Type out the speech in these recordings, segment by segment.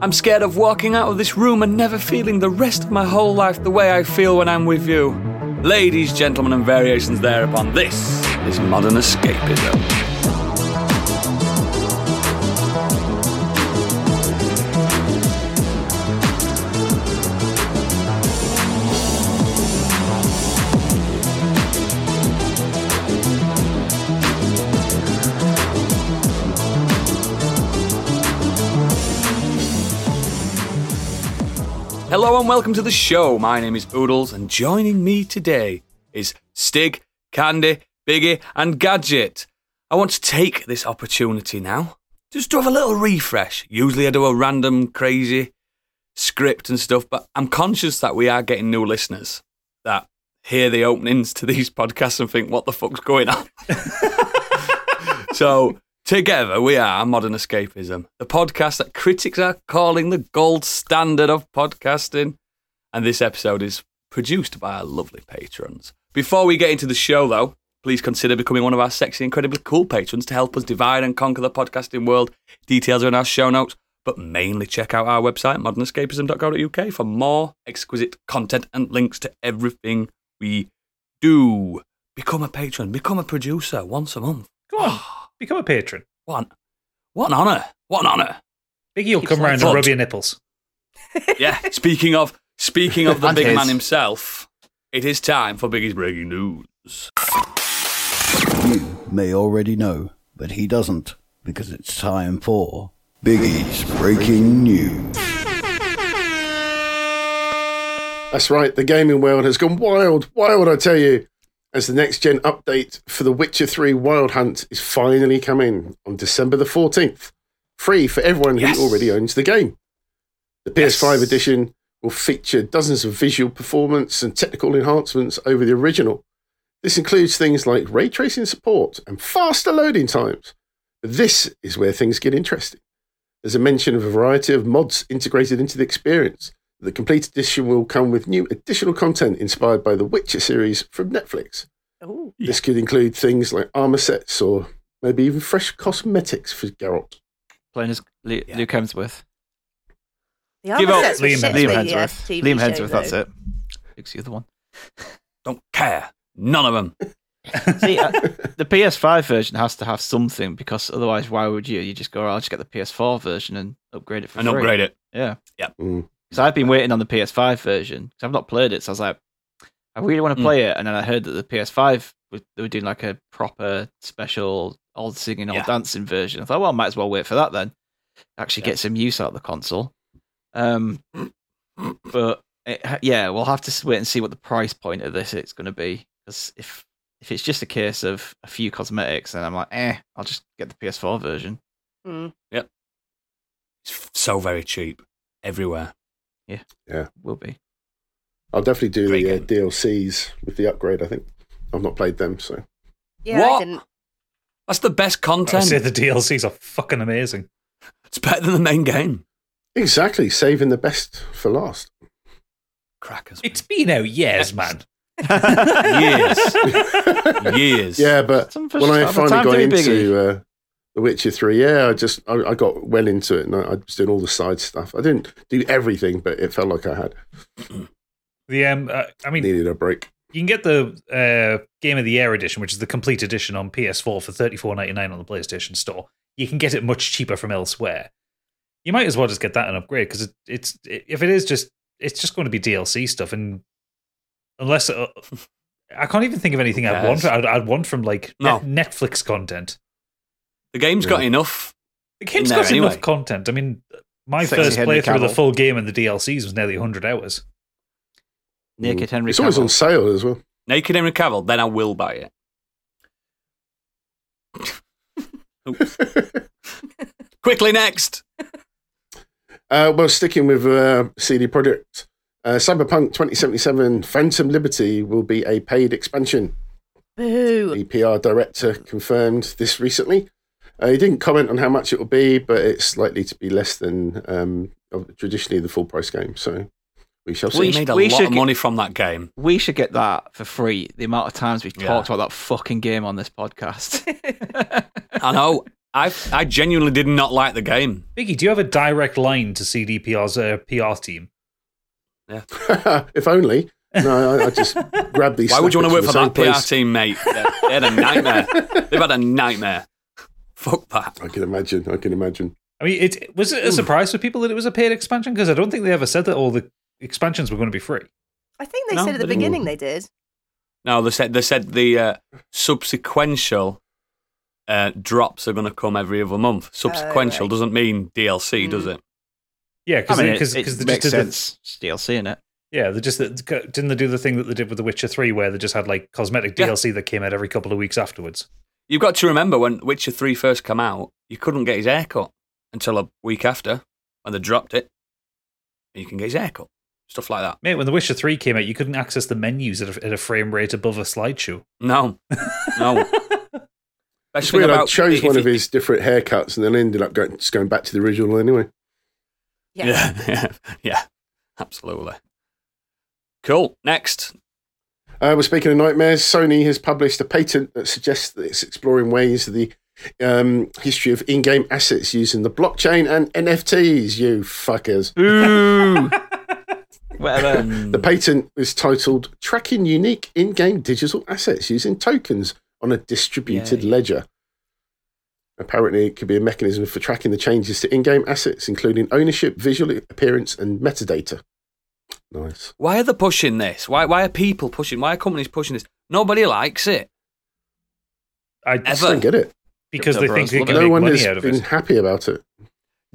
I'm scared of walking out of this room and never feeling the rest of my whole life the way I feel when I'm with you. Ladies, gentlemen, and variations thereupon, this is modern escapism. And welcome to the show. My name is Oodles, and joining me today is Stig, Candy, Biggie, and Gadget. I want to take this opportunity now just to have a little refresh. Usually I do a random, crazy script and stuff, but I'm conscious that we are getting new listeners that hear the openings to these podcasts and think, what the fuck's going on? so Together, we are Modern Escapism, the podcast that critics are calling the gold standard of podcasting. And this episode is produced by our lovely patrons. Before we get into the show, though, please consider becoming one of our sexy, incredibly cool patrons to help us divide and conquer the podcasting world. Details are in our show notes, but mainly check out our website, modernescapism.co.uk, for more exquisite content and links to everything we do. Become a patron, become a producer once a month. Go on. Ah. Become a patron. What? What an honour! What an honour! Biggie will come round and rub your nipples. Yeah. speaking of speaking of the And big his. man himself, it is time for Biggie's breaking news. You may already know, but he doesn't, because it's time for Biggie's Breaking News. That's right, the gaming world has gone wild, wild, I tell you, as the next gen update for The Witcher 3 Wild Hunt is finally coming on December the 14th, free for everyone Yes. who already owns the game. The PS5 Yes. edition will feature dozens of visual performance and technical enhancements over the original. This includes things like ray tracing support and faster loading times. But this is where things get interesting. There's a mention of a variety of mods integrated into the experience. The complete edition will come with new additional content inspired by the Witcher series from Netflix. Ooh. This could include things like armor sets or maybe even fresh cosmetics for Geralt. Playing as Le- Yeah. Luke Hemsworth. The Give armor up. sets were Liam shit Hemsworth. for Liam Hemsworth. Show, that's though. it. Luke's the other one. Don't care. None of them. See, uh, the PS5 version has to have something because otherwise, why would you? You just go, I'll just get the PS4 version and upgrade it for And free. upgrade it. Yeah. Mm. Because I've been waiting on the PS5 version because I've not played it. So I was like, I really want to Mm. play it. And then I heard that the PS5 was, they were doing like a proper special all singing, all Yeah. dancing version. I thought, well, I might as well wait for that then. Actually, Yeah. get some use out of the console. Um, but it, yeah, we'll have to wait and see what the price point of this it's going to be. Because if if it's just a case of a few cosmetics, then I'm like, eh, I'll just get the PS4 version. Mm. It's f- so very cheap everywhere. Yeah, yeah, will be. I'll definitely do Great the uh. DLCs with the upgrade, I think. I've not played them, so. Yeah, What? I didn't. That's the best content. I content. say the DLCs are fucking amazing. It's better than the main game. Exactly, saving the best for last. Crackers. It's been out years, man. Years. Years. Yeah, but when I finally got into uh, The Witcher 3, yeah, I just, I, I got well into it and I, I was doing all the side stuff. I didn't do everything, but it felt like I had The um, uh, I mean, needed a break. you can get the uh, Game of the Year edition, which is the complete edition on PS4 for thirty four ninety nine on the PlayStation Store. You can get it much cheaper from elsewhere. You might as well just get that and upgrade because it, it's if it is just it's just going to be DLC stuff, and unless uh, I can't even think of anything Who I'd want. I'd, I'd want from like No. Netflix content. The game's got enough. The game's In got anyway. enough content. I mean, my Sexy first Henry playthrough of the full game and the DLCs was nearly hundred hours. Naked Henry It's always on sale as well. Naked Henry Cavill, then I will buy it. Quickly next. Uh, well, sticking with uh, CD Projekt, uh, Cyberpunk 2077 Phantom Liberty will be a paid expansion. Boo. The PR director confirmed this recently. Uh, he didn't comment on how much it will be, but it's likely to be less than um, traditionally the full price game. So we shall see. We, We made a we lot should of get- money from that game. We should get that for free. The amount of times we've Yeah. talked about that fucking game on this podcast. I know. I I genuinely did not like the game. Biggie, do you have a direct line to CDPR's uh, PR team? Yeah. if only. No, I, I just grab these. Why would you want to work for that from the PR team, mate? They they had a nightmare. They've had a nightmare. Fuck that. I can imagine. I can imagine. I mean, it was it a surprise for people that it was a paid expansion because I don't think they ever said that all the expansions were going to be free. I think they No, said at the they didn't. beginning they did. No, they said they said the uh, subsequential uh, drops are going to come every other month. Subsequential right. doesn't mean DLC, does it? Yeah, because I because mean, it, because it they just makes did the, sense. It's DLC in it. yeah they just didn't they do the thing that they did with The Witcher Three where they just had like cosmetic Yeah. DLC that came out every couple of weeks afterwards. You've got to remember when Witcher Three first came out, you couldn't get his haircut until a week after when they dropped it. You can get his haircut, stuff like that. Mate, when The Witcher Three came out, you couldn't access the menus at a, at a frame rate above a slideshow. No, no. Best It's thing weird. I about- chose one you- of his different haircuts and then ended up going, just going back to the original anyway. Yeah. Yeah, yeah, yeah, absolutely. Cool. Next, Uh, we're speaking of nightmares. Sony has published a patent that suggests that it's exploring ways of the um, history of in-game assets using the blockchain and NFTs. You fuckers. Ooh. Whatever. The patent is titled "Tracking Unique In-Game Digital Assets Using Tokens on a Distributed Yay. Ledger." Apparently, it could be a mechanism for tracking the changes to in-game assets, including ownership, visual appearance, and metadata. Nice. why are they pushing this? Why why are people pushing? Why are companies pushing this? Nobody likes it. I I just Ever. don't get it. because they think bros they love can. No make one money has out of been it. happy about it.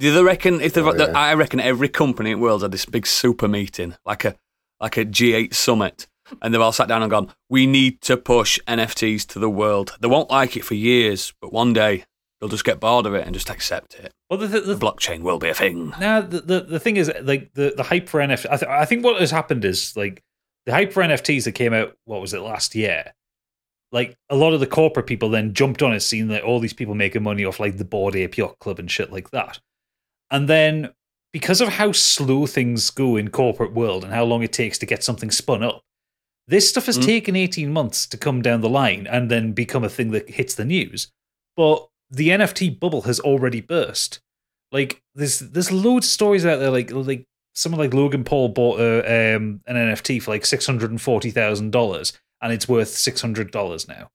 Do they reckon if they? Oh, yeah. I reckon every company in the world had this big super meeting, like a like a G8 summit, and they've all sat down and gone, "We need to push NFTs to the world." They won't like it for years, but one day they'll just get bored of it and just accept it. Well, the, the, The blockchain will be a thing. Now, the, the the thing is, like the, the hype for NFT. I, th- I think what has happened is like the hype for NFTs that came out. What was it last year? Like a lot of the corporate people then jumped on it, seeing that all these people making money off like the Bored Ape Yacht Club and shit like that. And then because of how slow things go in corporate world and how long it takes to get something spun up, this stuff has Mm. taken eighteen months to come down the line and then become a thing that hits the news. But the NFT bubble has already burst. Like there's there's loads of stories out there. Like like someone like Logan Paul bought a, um, an NFT for like six hundred and forty thousand dollars, and it's worth six hundred dollars now.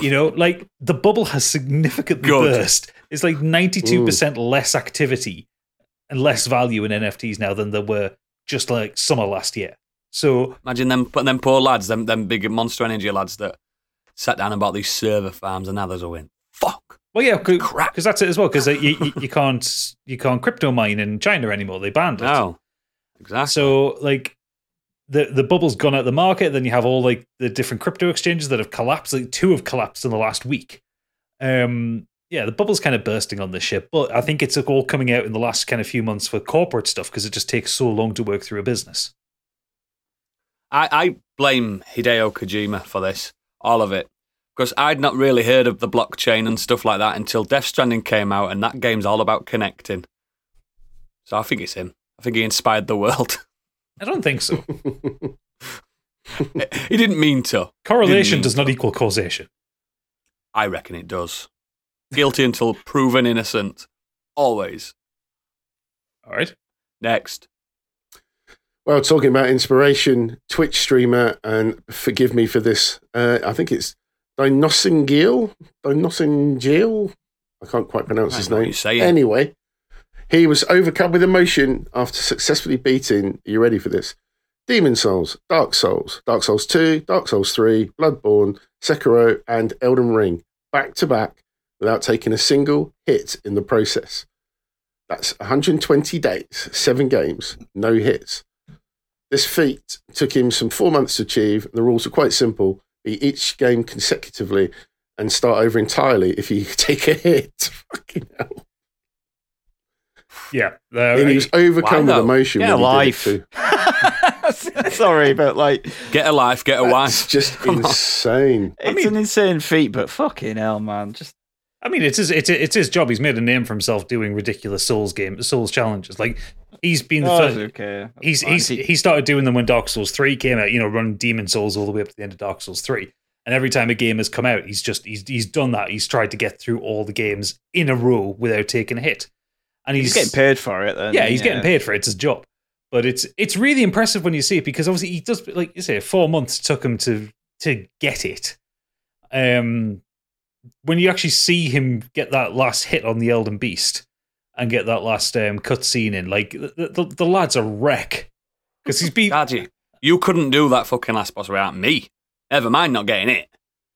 You know, like the bubble has significantly Good. burst. It's like ninety two percent less activity and less value in NFTs now than there were just like summer last year. So Imagine them putting them poor lads, them them big Monster Energy lads that sat down and bought these server farms, and now there's a win. Well, yeah, because that's it as well. Because you, you, you can't you can't crypto mine in China anymore. They banned it. No. Exactly. So like the the bubble's gone out the market. Then you have all like the different crypto exchanges that have collapsed. Like two have collapsed in the last week. Um, yeah, the bubble's kind of bursting on this ship, but I think it's all coming out in the last kind of few months for corporate stuff because it just takes so long to work through a business. I, I blame Hideo Kojima for this, all of it. Because I'd not really heard of the blockchain and stuff like that until Death Stranding came out, and that game's all about connecting. So I think it's him. I think he inspired the world. I don't think so. he didn't mean to. Correlation mean does not to. equal causation. I reckon it does. Guilty until proven innocent. Always. All right. Next. Well, talking about inspiration, Twitch streamer, and forgive me for this, uh, I think it's Dinossindgeil. Dinossindgeil? I can't quite pronounce his name. Anyway, he was overcome with emotion after successfully beating, are you ready for this? Demon Souls, Dark Souls, Dark Souls 2, Dark Souls 3, Bloodborne, Sekiro, and Elden Ring back to back without taking a single hit in the process. That's 120 days, seven games, no hits. This feat took him some four months to achieve. The rules are quite simple. Beat each game consecutively and start over entirely if you take a hit. Fucking hell. Yeah. Uh, and he was overcome with emotion Get a when he did it life. Sorry, but like Get a life, get a It's wife. just Come on. insane. it's an insane feat, but fucking hell, man. Just I mean, it's his it's, it's his job. He's made a name for himself doing ridiculous Souls game Souls challenges. Like he's been the oh, first. okay. That's He's fine. he's He- started doing them when Dark Souls three came out. You know, running Demon Souls all the way up to the end of Dark Souls three, And every time a game has come out, he's just he's he's done that. He's tried to get through all the games in a row without taking a hit. And He's, getting paid for it. Then, yeah, he's getting paid for it. It's his job. But it's it's really impressive when you see it because obviously he does like you say four months took him to to get it. Um, when you actually see him get that last hit on the Elden Beast and get that last um, cutscene in, like the, the, the lad's a wreck because he's been. Daddy, you couldn't do that fucking last boss without me. Never mind not getting it.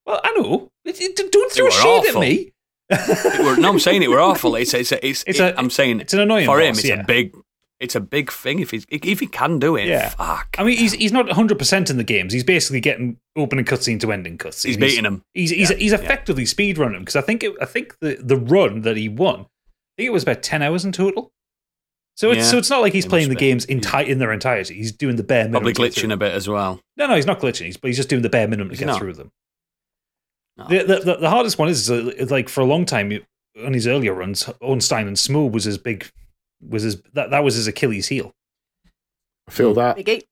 Well, I know. It- it- don't throw shade at me. Were- no, I'm saying it were awful. It's it's it's, It's it- a- I'm saying It's an annoying for him, boss, it's yeah. a big it's a big thing if he if he can do it. Yeah. fuck. I mean, he's he's not 100 percent in the games. He's basically getting opening cutscene to ending cutscene. he's beating him. He's he's, Yeah, he's yeah. effectively speedrunning because I think it, I think the, the run that he won, I think it was about ten hours in total. So it's Yeah, so it's not like he's playing the be. games in, ti- in their entirety. He's doing the bare minimum. Probably to get glitching a bit as well. No, no, he's not glitching. He's but he's just doing the bare minimum to Is get not? through them. No. The, the, the, the hardest one is uh, like for a long time on his earlier runs, Ornstein and Smough was his big was his that, that was his Achilles heel. I feel that. Biggie.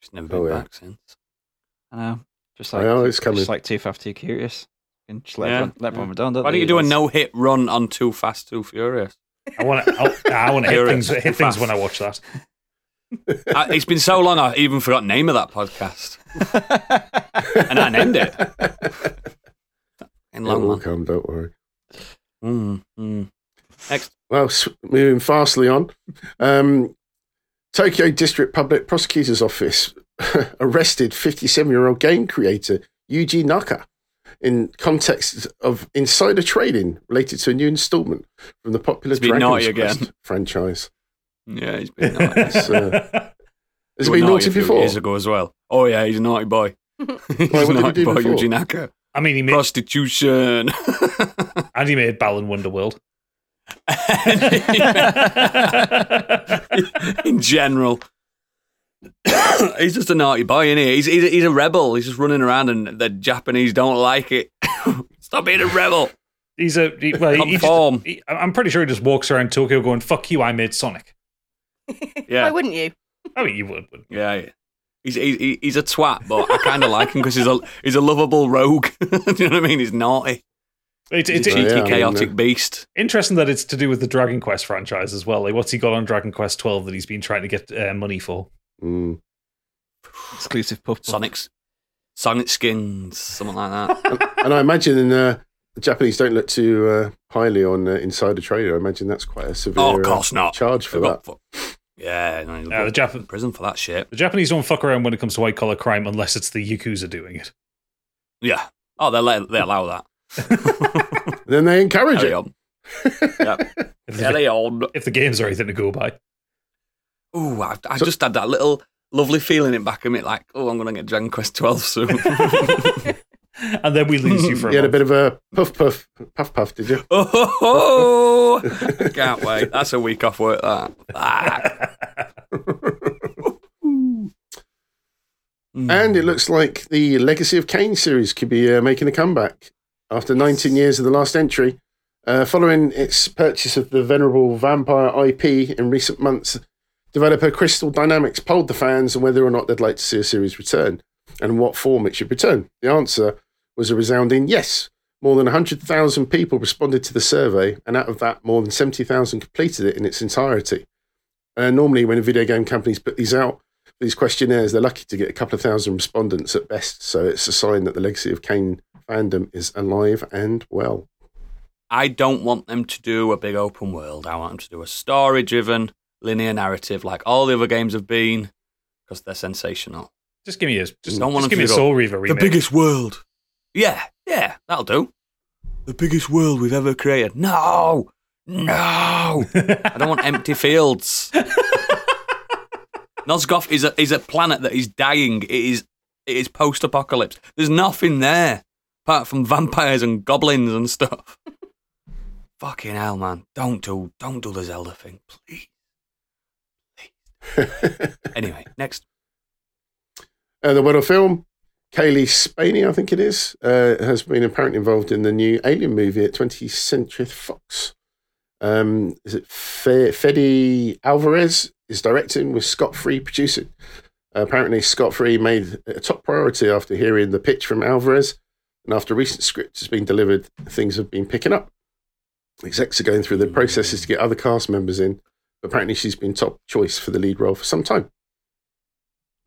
Just never been Oh, yeah. back since. I know. Just like I like know, it's coming. Just like too fast, too curious. And just let Yeah, everyone, let yeah. everyone down. Don't Why don't you do a no hit run on Too Fast, Too Furious? I want to I want to hit things hit things when I watch that. Uh, it's been so long, I even forgot name of that podcast, and I named it. In It long will one. come, don't worry. Mm, mm. Next, Well, moving fastly on. Um, Tokyo District Public Prosecutor's Office arrested 57 year old game creator Yuji Naka in context of insider trading related to a new installment from the popular He's been Dragon's naughty Quest again. franchise. yeah, he's been naughty. It's, uh, Has He he been was naughty before? Years ago as well. Oh yeah, he's a naughty boy. he's what a naughty boy, before? Yuji Naka. I mean, he made Prostitution. and he made Balan Wonderworld. in general. he's just a naughty boy, isn't he? He's, he's, a, he's a rebel. He's just running around and the Japanese don't like it. Stop being a rebel. He's a he, well, he, he just, he, I'm pretty sure he just walks around Tokyo going "fuck you." I made Sonic. yeah. Why wouldn't you? I mean, you would. would. Yeah. yeah. He's, he, he's a twat, but I kind of like him because he's a, he's a lovable rogue. Do you know what I mean? He's naughty. It's, it's a Oh, cheeky, yeah, I mean, chaotic uh, beast. interesting that it's to do with the Dragon Quest franchise as well. Like, what's he got on Dragon Quest 12 that he's been trying to get uh, money for? Mm. exclusive puff. puff. Sonic's. Sonic skins, something like that. And I imagine uh, the Japanese don't look too uh, highly on uh, insider trader. I imagine that's quite a severe oh, of uh, course not. charge for They that. got Yeah, no, he'll Uh, the go Jap- prison for that shit. The Japanese don't fuck around when it comes to white collar crime unless it's the Yakuza doing it. Yeah. Oh, they let they allow that. Then they encourage Carry it. on. Yep. If the, Carry on. if the games are anything to go by. Ooh, I, I So- just had that little lovely feeling in back of me, like, oh, I'm going to get Dragon Quest 12 soon. and then we lose you for a You had a bit of a puff puff puff puff, did you? oh, ho, ho. can't wait. That's a week off work. That. Ah. And it looks like the Legacy of Kain series could be uh, making a comeback after 19 years of the last entry. Uh, following its purchase of the venerable Vampire IP in recent months, developer Crystal Dynamics polled the fans on whether or not they'd like to see a series return and what form it should return. The answer was a resounding yes. More than 100,000 people responded to the survey, and out of that, more than 70,000 completed it in its entirety. Uh, normally, when video game companies put these out, these questionnaires, they're lucky to get a couple of thousand respondents at best. So it's a sign that the legacy of Kain fandom is alive and well. I don't want them to do a big open world. I want them to do a story driven, linear narrative like all the other games have been because they're sensational. Just give me a just, Don't want just them give me a to go, Soul Reaver remake. The biggest world. Yeah, yeah, that'll do. The biggest world we've ever created. No, no. I don't want empty fields. Nosgoth is a is a planet that is dying. It is it is post apocalypse. There's nothing there apart from vampires and goblins and stuff. Fucking hell, man! Don't do don't do the Zelda thing, please. Anyway, next. Uh, the world of film, Cailee Spaeny, I think it is, uh, has been apparently involved in the new Alien movie at 20th Century Fox. Um, is it Fe- Fede Alvarez is directing with Scott Free producing. Uh, apparently, Scott Free made a top priority after hearing the pitch from Alvarez, and after recent script has been delivered, things have been picking up. Execs are going through the processes to get other cast members in. But apparently, she's been top choice for the lead role for some time.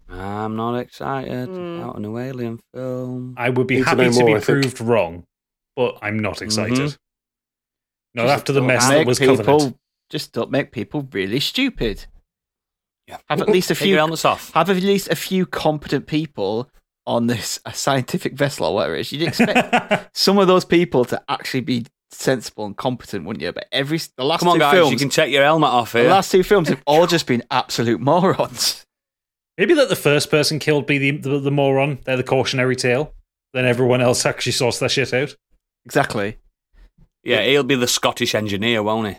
I'm not excited Mm. about a new alien film. I would be Need happy know to, more, be I think. proved wrong, but I'm not excited. Mhm. Not Just after the don't mess that make was people, Covenant. Just don't make people really stupid. Yeah. Have at least a few. helmets off. Have at least a few competent people on this a scientific vessel or whatever it is. You'd expect some of those people to actually be sensible and competent, wouldn't you? But every the last Come on, two guys, films, you can check your helmet off the last two films have all just been absolute morons. Maybe let the first person killed be the, the, the moron. They're the cautionary tale. Then everyone else actually sorts their shit out. Exactly. Yeah, he'll be the Scottish engineer, won't he?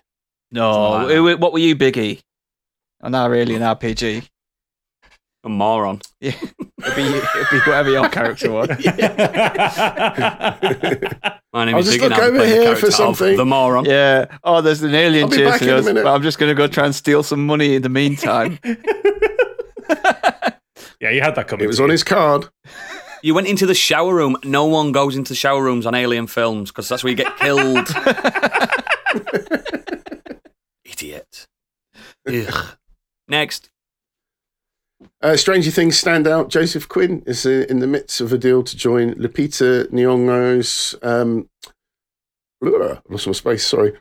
No, like who- what were you, Biggie? On our an RPG. A moron. Yeah, it'd be, it'd be whatever your character was. My name I'll is just Ziggy and look I'm over playing the here for character of something. The moron. Yeah. Oh, there's an alien I'll be back chasing in a us, minute. but I'm just going to go try and steal some money in the meantime. yeah, you had that coming. It was on his card. You went into the shower room. No one goes into shower rooms on alien films because that's where you get killed. Idiot. Ugh. Next. Uh, Stranger Things standout Joseph Quinn is uh, in the midst of a deal to join Lupita Nyong'o's. Um, ugh, lost my space. Sorry.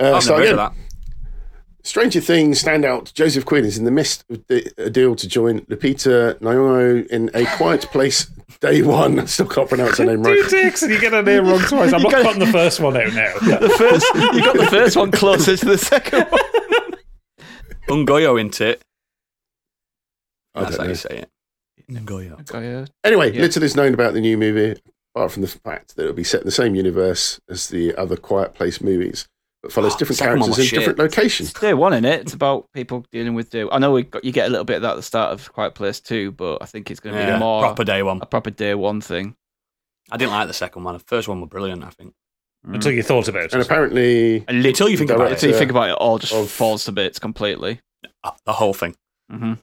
Uh, I've start never heard again. of that. Stranger Things standout Joseph Quinn is in the midst of the, a deal to join Lupita Nyong'o in A Quiet Place Day One. I still can't pronounce her name right. Two right. dicks and you get a name wrong twice. I'm You not gotta- cutting the first one out now. the first, you got the first one closer to the second one. Ungoyo into it. I That's how know. you say it. Ungoyo. Oh, yeah. Anyway, Yeah. little is known about the new movie, apart from the fact that it'll be set in the same universe as the other Quiet Place movies, but follows Oh, different characters was in different shit. locations. Day one in it. It's about people dealing with day. I know we got, you get a little bit of that at the start of Quiet Place too, but I think it's going to be Yeah, more proper day one. a proper day one thing. I didn't like the second one. The first one was brilliant, I think. Until you thought about it, And apparently, Until you think about it. until you think about it, it all just of- falls to bits completely. Uh, The whole thing. hmm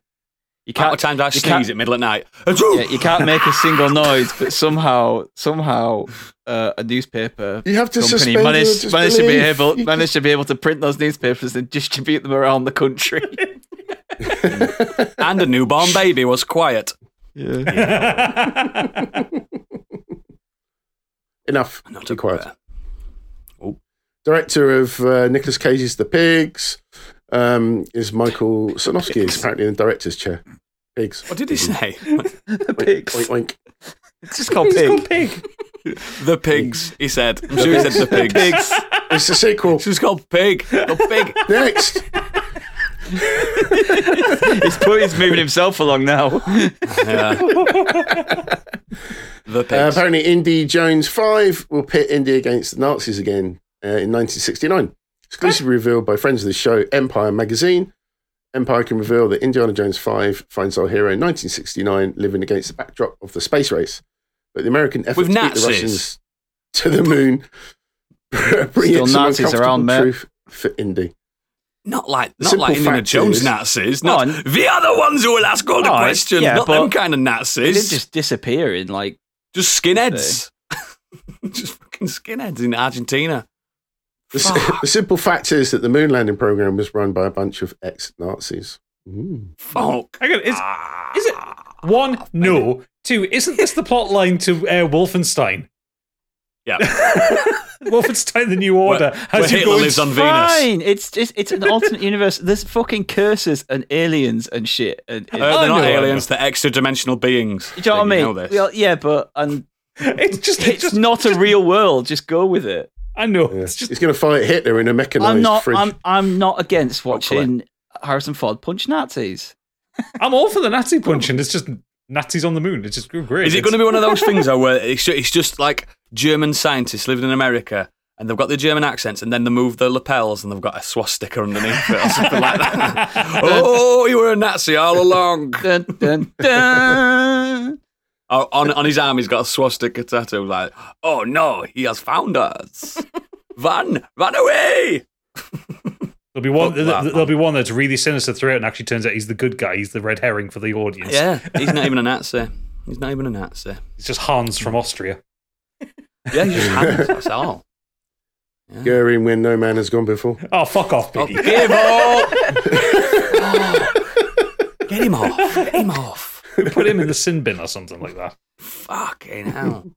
You How many can't. times I sneeze can't- at middle at night? Yeah, you can't make a single noise, but somehow, somehow, uh, a newspaper you have to company suspend your managed, managed to be able You managed to be able to print those newspapers and distribute them around the country. and a newborn baby was quiet. yeah. Enough. Not Be a quiet. bear. Director of uh, Nicolas Cage's The Pigs um, is Michael Sarnoski, is apparently in the director's chair. Pigs. What did he say? the pigs. Oink, oink. It's just called pig. called pig. the pigs, he said. I'm sure he said the pigs. Pigs. It's a sequel. It's just called pig. The pig. Next. he's, put, he's moving himself along now. Yeah. the pigs. Uh, apparently, Indy Jones 5 will pit Indy against the Nazis again uh, in 1969. Exclusively revealed by friends of the show, Empire magazine. Empire can reveal that Indiana Jones 5 finds our hero in 1969 living against the backdrop of the space race. But the American effort With to beat the Russians to the moon bring Still some Nazis uncomfortable around, mate. truth for Indy. not like not simple like Indiana Jones is- Nazis. Not, oh, No, we are the ones who will ask all the No, questions. yeah, not but- them kind of He Nazis. didn't just disappear in like. Just skinheads. just fucking skinheads in Argentina. The, the simple fact is that the moon landing program was run by a bunch of ex Nazis. Fuck. Hang on, is, is it one? No. Two. Isn't this the plot line to uh, Wolfenstein? Yeah. Wolfenstein: The New Order Where- where Hitler going lives on Venus. Fine, it's just it's an alternate universe. There's fucking curses and aliens and shit. And, Uh, they're not aliens, they're extra dimensional beings. do you know what I mean? know this. Well, yeah, but and It's just, it's it's just not a real world. Just go with it. I know. Yeah. It's just He's going to fight Hitler in a mechanized I'm not. fridge. I'm. I'm not against watching Harrison Ford punch Nazis. I'm all for the Nazi punching. It's just Nazis on the moon. It's just great. Is it going to be one of those things though, where it's just, it's just like German scientists living in America and they've got the German accents and then they move the lapels and they've got a swastika underneath it or something like that? oh, you were a Nazi all along. Dun, dun, dun. Oh, on on his arm, he's got a swastika tattoo. Like, oh no, he has found us. Run, run away. There'll be one. Fuck that, there- man. there'll be one that's really sinister throughout, and actually turns out he's the good guy. He's the red herring for the audience. Yeah, he's not even a Nazi. He's not even a Nazi. it's just Hans from Austria. Yeah, he's just hands. That's all. Yeah. Goering when no man has gone before. Oh, fuck off, Oh, give up! Oh. Get him off. Get him off. Put him in the sin bin or something like that. Fucking hell.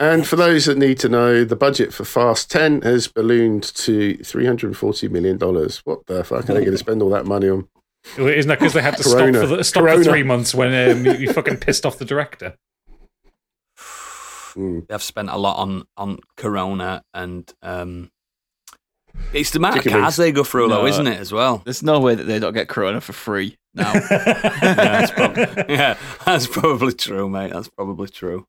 And for those that need to know, the budget for Fast 10 has ballooned to $340 million. What the fuck are they going to spend all that money on? Isn't that because they had to Corona. stop for the, stop for three months when um, you, you fucking pissed off the director? Hmm. They've spent a lot on, on Corona and um, it's the amount of Chicken cars they go through, though, isn't it, as well? There's no way that they don't get Corona for free now. Yeah, that's, prob- yeah, that's probably true, mate. That's probably true.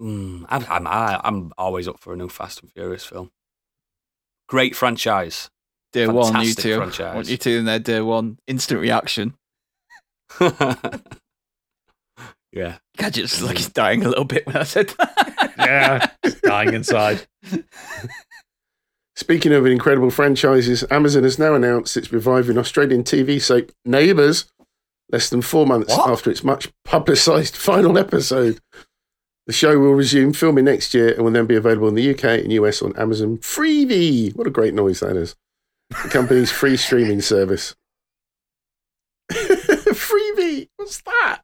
Mm, I'm, I'm, I- I'm always up for a new Fast and Furious film. Great franchise. day one, you two. franchise. Want you two in there, day one. Instant reaction. yeah. Gadget just like he's dying a little bit when I said that. yeah, just dying inside. Speaking of incredible franchises, Amazon has now announced it's reviving Australian TV soap Neighbours less than four months What? after its much publicised final episode. The show will resume filming next year and will then be available in the UK and US on Amazon Freevee. What a great noise that is. The company's free streaming service. Freebie? What's that?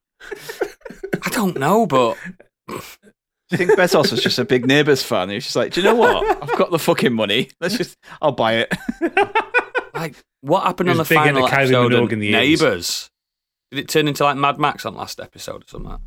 I don't know, but Do you think Bezos was just a big Neighbours fan? He was just like, do you know what? I've got the fucking money. Let's just, I'll buy it. like, what happened on the was big final Kylie episode Minogue of in the 80s. Neighbours? Did it turn into like Mad Max on last episode or something?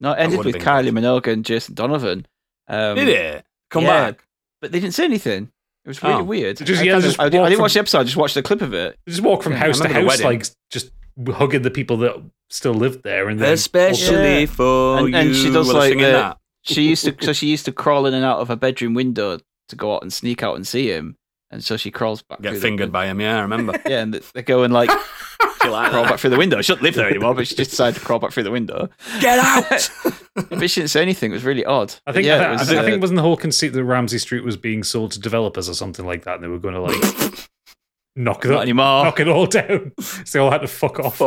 No, it ended with Kylie good. Minogue and Jason Donovan. Um, Did it? Come yeah. back. But they didn't say anything. It was really Oh. weird. Just- I, yeah, kind just I, didn't- I didn't from- watch the episode. I just watched the clip of it. Just walk from Yeah, house to house, wedding. like just hugging the people that still lived there, and then Especially Yeah. for And- you. and she does Well, like singing the- that. She used to, so she used to crawl in and out of her bedroom window to go out and sneak out and see him. And so she crawls back. Get fingered the, by him, yeah, I remember. Yeah, and they go and like She like crawl that. back through the window. She doesn't live there anymore, but she just decided to crawl back through the window. Get out! But she didn't say anything. It was really odd. I But think yeah, I, it think, was, I think, I uh, think wasn't the whole conceit that Ramsay Street was being sold to developers or something like that, and they were going to like knock it not anymore. knock it all down. so they all had to fuck off.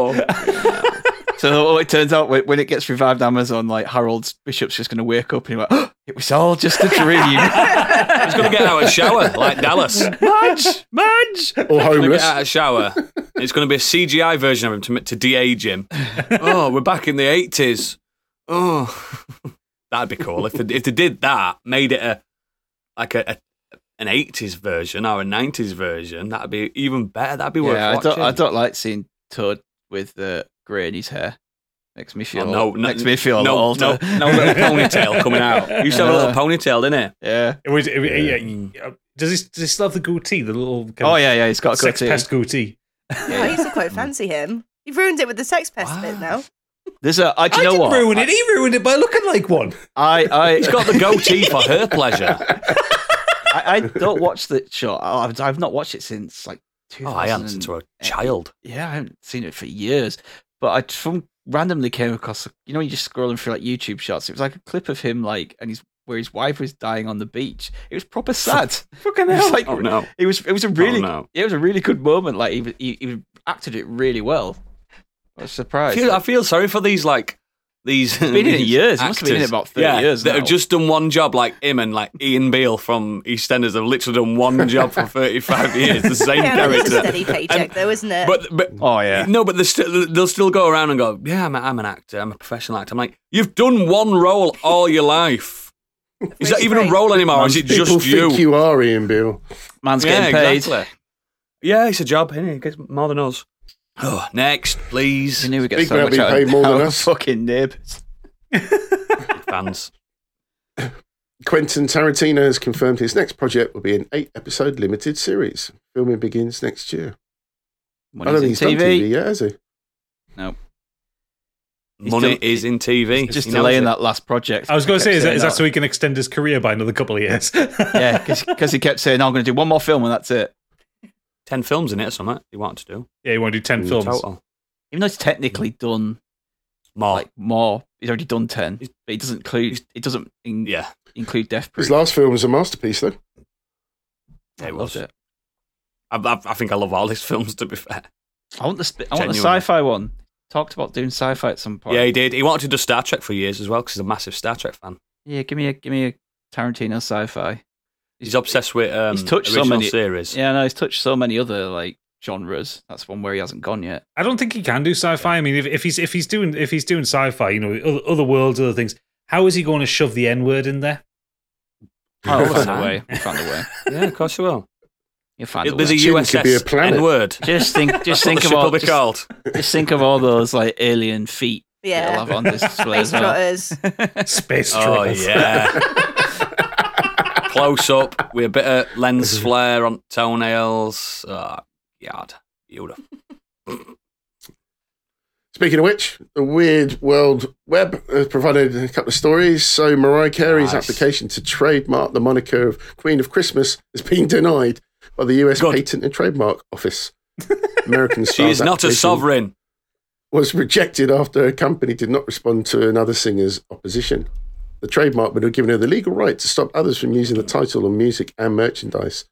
So it turns out when when it gets revived Amazon, like Harold Bishop's just going to wake up and he went, oh, "It was all just a dream." He's going to get out of shower like Dallas. Madge, Madge. Or Gonna get out of shower. It's going to be a CGI version of him to, to de-age him. Oh, we're back in the eighties. Oh, that'd be cool if they, if they did that, made it a like a, a an eighties version or a nineties version. That'd be even better. That'd be worth Yeah, I watching. don't, I don't like seeing Toad with uh, grey in his hair. Makes me feel. Oh, no, no, makes me feel no, lot no, older. no little ponytail coming out. You used to have a little ponytail, didn't it? Yeah. It was, it, yeah. Yeah. Does he, does he still have the goatee? The little kind Oh yeah, yeah. He's got a sex goatee. pest goatee. Oh, I used to quite fancy him. You've ruined it with the sex pest bit now. There's a. I, do you I know didn't what? ruin it. He ruined it by looking like one. I, I, He's got the goatee for her pleasure. I, I don't watch the show. Oh, I've, I've not watched it since like. Oh, I answered to a child. Yeah, I haven't seen it for years. But I from randomly came across. You know, you're just scrolling through like YouTube shots. It was like a clip of him like, and he's where his wife was dying on the beach. It was proper sad. Fucking It was hell. like, Oh no! it was. It was a really. Oh, no. It was a really good moment. Like he, he, he acted it really well. I was I surprised. feel, I feel sorry for these like these. been in it these years. It must have been in it about 30 yeah, years That now. have just done one job, like him and like Ian Beale from EastEnders have literally done one job for thirty-five years, the same Yeah, that's a character. steady paycheck, And- though, isn't it? But but oh yeah. no, but they still they'll still go around and go, yeah, I'm, a, I'm an actor, I'm a professional actor. I'm like, you've done one role all your life. Is that even a role anymore? Or is it just you? think you are Ian Beale. Man's yeah, getting paid. exactly. Yeah, it's a job. Innit? He gets more than us. Oh, next, please, You knew we get Big so man much being out paid of more than our us. fucking neighbours. fans. Quentin Tarantino has confirmed his next project will be an eight episode limited series. Filming begins next year. When I don't think he's he's in done TV, TV yet, has he? He's Money still- is in TV. he's just He knows delaying it. that last project. I was going to say, is that, is that so he can extend his career by another couple of years? yeah, because he kept saying, "I'm going to do one more film and that's it." Ten films in it or something. He wanted to do yeah, he wanted to do 10 in films. total. Even though he's technically done More. like more, he's already done ten, but he doesn't include. It doesn't in, yeah, include Death Proof. His last film was a masterpiece, though. yeah, I it loved was. it. I, I, I think I love all his films. To be fair, I want the sp- I want the sci-fi one. Talked about doing sci-fi at some point. yeah, he did. He wanted to do Star Trek for years as well because he's a massive Star Trek fan. yeah. Give me a give me a Tarantino sci-fi. He's obsessed with um, He's touched so original many- series. Yeah, no, he's touched so many other like genres. That's one where he hasn't gone yet. I don't think he can do sci-fi. I mean, if, if he's if he's doing if he's doing sci-fi, you know, other, other worlds, other things. How is he going to shove the N word in there? Oh, we'll find a way. We'll find a way. Yeah, of course you will. You'll find a It'll be way. the Tune be a USS planet. N word. Just think, just think of all, will be just, just think of all those like alien feet. Yeah. he'll have on display Space as well. trotters. Space Oh yeah. Close up with a bit of lens flare on toenails. Oh God, beautiful. Speaking of which, the Weird World Web has provided a couple of stories. So Mariah Carey's Nice. application to trademark the moniker of Queen of Christmas has been denied by the US Good. Patent and Trademark Office. American She is not a sovereign. Was rejected after a company did not respond to another singer's opposition. The trademark would have given her the legal right to stop others from using the title on music and merchandise.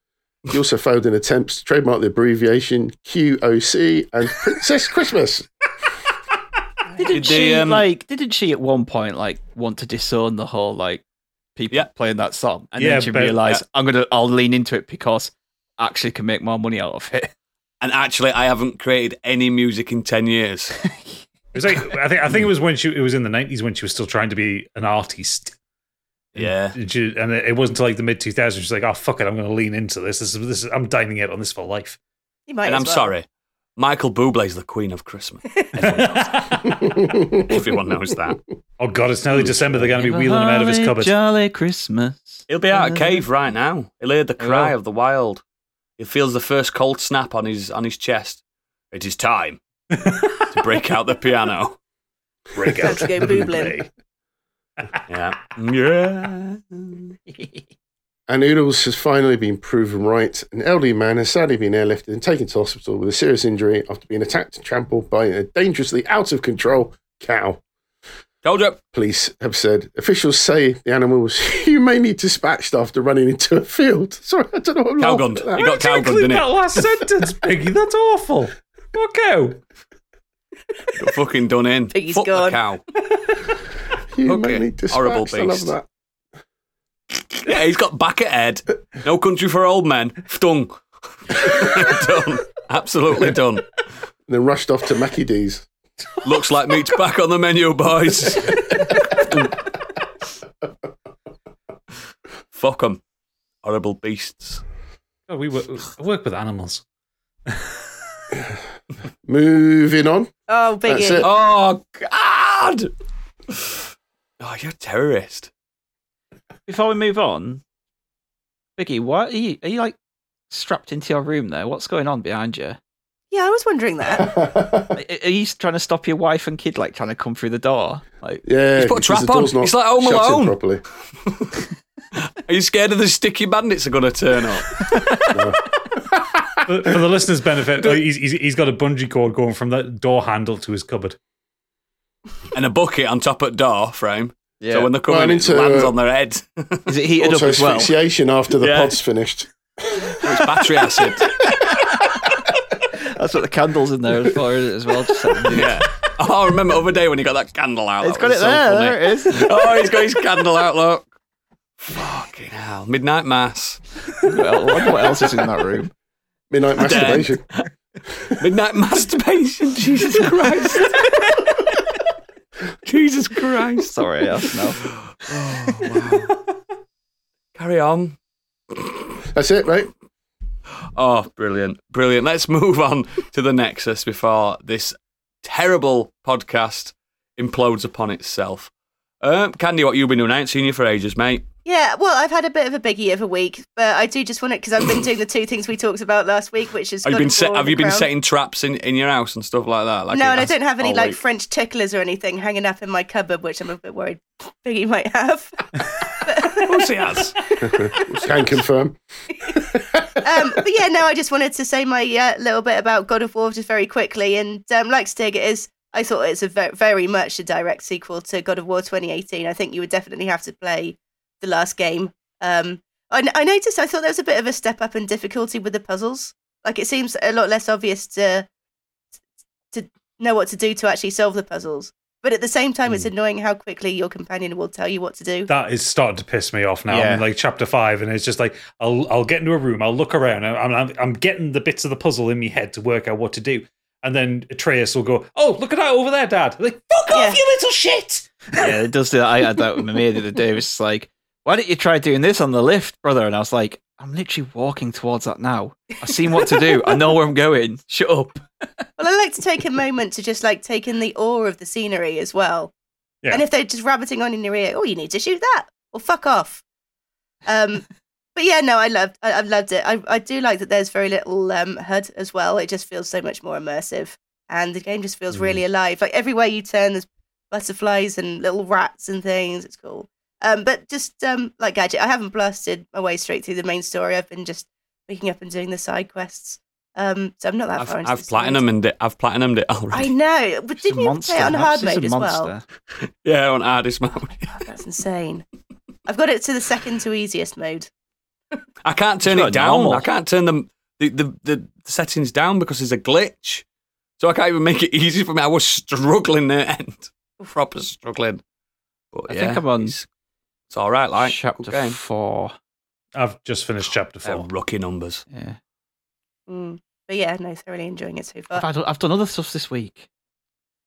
She also failed in attempts to trademark the abbreviation QOC and Princess Christmas. Didn't Did she they, um, like? Didn't she at one point like want to disown the whole like people Yeah. playing that song, and Yeah, then she but- realised I'm gonna I'll lean into it because I actually can make more money out of it. And actually, I haven't created any music in ten years. It was like I think I think it was when she it was in the nineties when she was still trying to be an artist. Yeah. And, she, and it wasn't until like the mid 2000s. She's like, "Oh fuck it, I'm going to lean into this. This is this. Is, I'm dining out on this for life." You might and as I'm well. sorry, Michael Bublé is the Queen of Christmas. Everyone knows, everyone knows that. Oh god, it's nearly December. They're going to be wheeling him out of his cupboard. Jolly Christmas. He'll be out of cave right now. He'll hear the cry of the wild. He feels the first cold snap on his on his chest. It is time to break out the piano. Break Time out to go and boobling. Yeah. Yeah. And Oodles has finally been proven right. An elderly man has sadly been airlifted and taken to hospital with a serious injury after being attacked and trampled by a dangerously out of control cow. Told you. Police have said officials say the animal was humanely dispatched after running into a field. Sorry, I don't know what I'm laughing Cowgunned. at that. You got Why did you cowgunned, didn't that last sentence, Piggy? That's awful. What cow? Got fucking done in. Piggy's Fuck gone. the cow. Humanely Okay, horrible dispatched. I love that. Yeah, he's got back at head. No country for old men. Stung. done. Absolutely done. And then rushed off to Mackie D's. Looks like meat's back on the menu, boys. Fuck 'em. Horrible beasts. Oh, we work, work with animals. Moving on. Oh, That's Biggie. it. Oh, God. Oh, you're a terrorist. Before we move on, Biggie, what are you? Are you like strapped into your room there? What's going on behind you? Yeah, I was wondering that. Are are you trying to stop your wife and kid like trying to come through the door? Like, yeah, He's put a trap the door's on. not It's like Home shutting Alone. properly. Are you scared of the sticky bandits are going to turn up? For, for the listeners' benefit, he's, he's, he's got a bungee cord going from the door handle to his cupboard. and a bucket on top of the door frame. yeah. So when they're coming, Well, it lands uh, on their head. Is it heated Also, up as well? asphyxiation after the Yeah. pod's finished. it's battery acid. That's what the candles in there for isn't as well. Just set them- Yeah. Oh, I remember the other day when he got that candle out. He's got it so there. funny. There it is. Oh, he's got his candle out, look. Fucking hell. Midnight Mass. well, wonder what else is in that room. Midnight masturbation. Midnight Masturbation. Jesus Christ. Jesus Christ. Sorry, yes, no. Oh, wow. Carry on. That's it, right? Oh, brilliant. Brilliant. Let's move on to the Nexus before this terrible podcast implodes upon itself. Um, Candy, what you been doing? I ain't seen you for ages, mate. Yeah, well, I've had a bit of a biggie of a week, but I do just want to because I've been doing the two things we talked about last week, which is Have you been set, have you been Crown. setting traps in, in your house and stuff like that? Like no, it and I don't have any all like week? French ticklers or anything hanging up in my cupboard, which I'm a bit worried Biggie might have. Of course he has. Can confirm. um, but yeah, no, I just wanted to say my uh, little bit about God of War just very quickly. And um, like Stig, it is. I thought it's a ve- very much a direct sequel to God of War 2018. I think you would definitely have to play the last game. Um, I, I noticed. I thought there was a bit of a step up in difficulty with the puzzles. Like it seems a lot less obvious to to know what to do to actually solve the puzzles. But at the same time, it's annoying how quickly your companion will tell you what to do. That is starting to piss me off now. I'm in like chapter five, and it's just like I'll I'll get into a room, I'll look around, I'm I'm, I'm getting the bits of the puzzle in my head to work out what to do, and then Atreus will go, "Oh, look at that over there, Dad!" Like, fuck Yeah. off, you little shit! yeah, it does do that. I had that with my mate the other day. It was just like, why don't you try doing this on the lift, brother? And I was like, I'm literally walking towards that now. I've seen what to do. I know where I'm going. Shut up. Well, I like to take a moment to just like take in the awe of the scenery as well. Yeah. And if they're just rabbiting on in your ear, oh, you need to shoot that. Well, fuck off. Um, but yeah, no, I loved, I, I've loved it. I, I do like that. There's very little um, HUD as well. It just feels so much more immersive, and the game just feels really alive. Like everywhere you turn, there's butterflies and little rats and things. It's cool. Um, but just um, like Gadget, I haven't blasted my way straight through the main story. I've been just picking up and doing the side quests. Um, so I'm not that I've, far into I've the story. platinumed it. I've platinumed it already. I know, but didn't you play it on hard mode as well? Yeah, on hardest mode. God, that's insane. I've got it to the second to easiest mode. I can't turn it down. normal. I can't turn the, the, the, the settings down because there's a glitch. So I can't even make it easy for me. I was struggling there end. Proper struggling. But I yeah, think I'm on it's, it's all right. Like Chapter good four. I've just finished chapter They're four. rookie numbers. Yeah. Mm. But yeah, no, thoroughly enjoying it so I've, far. had, I've done other stuff this week.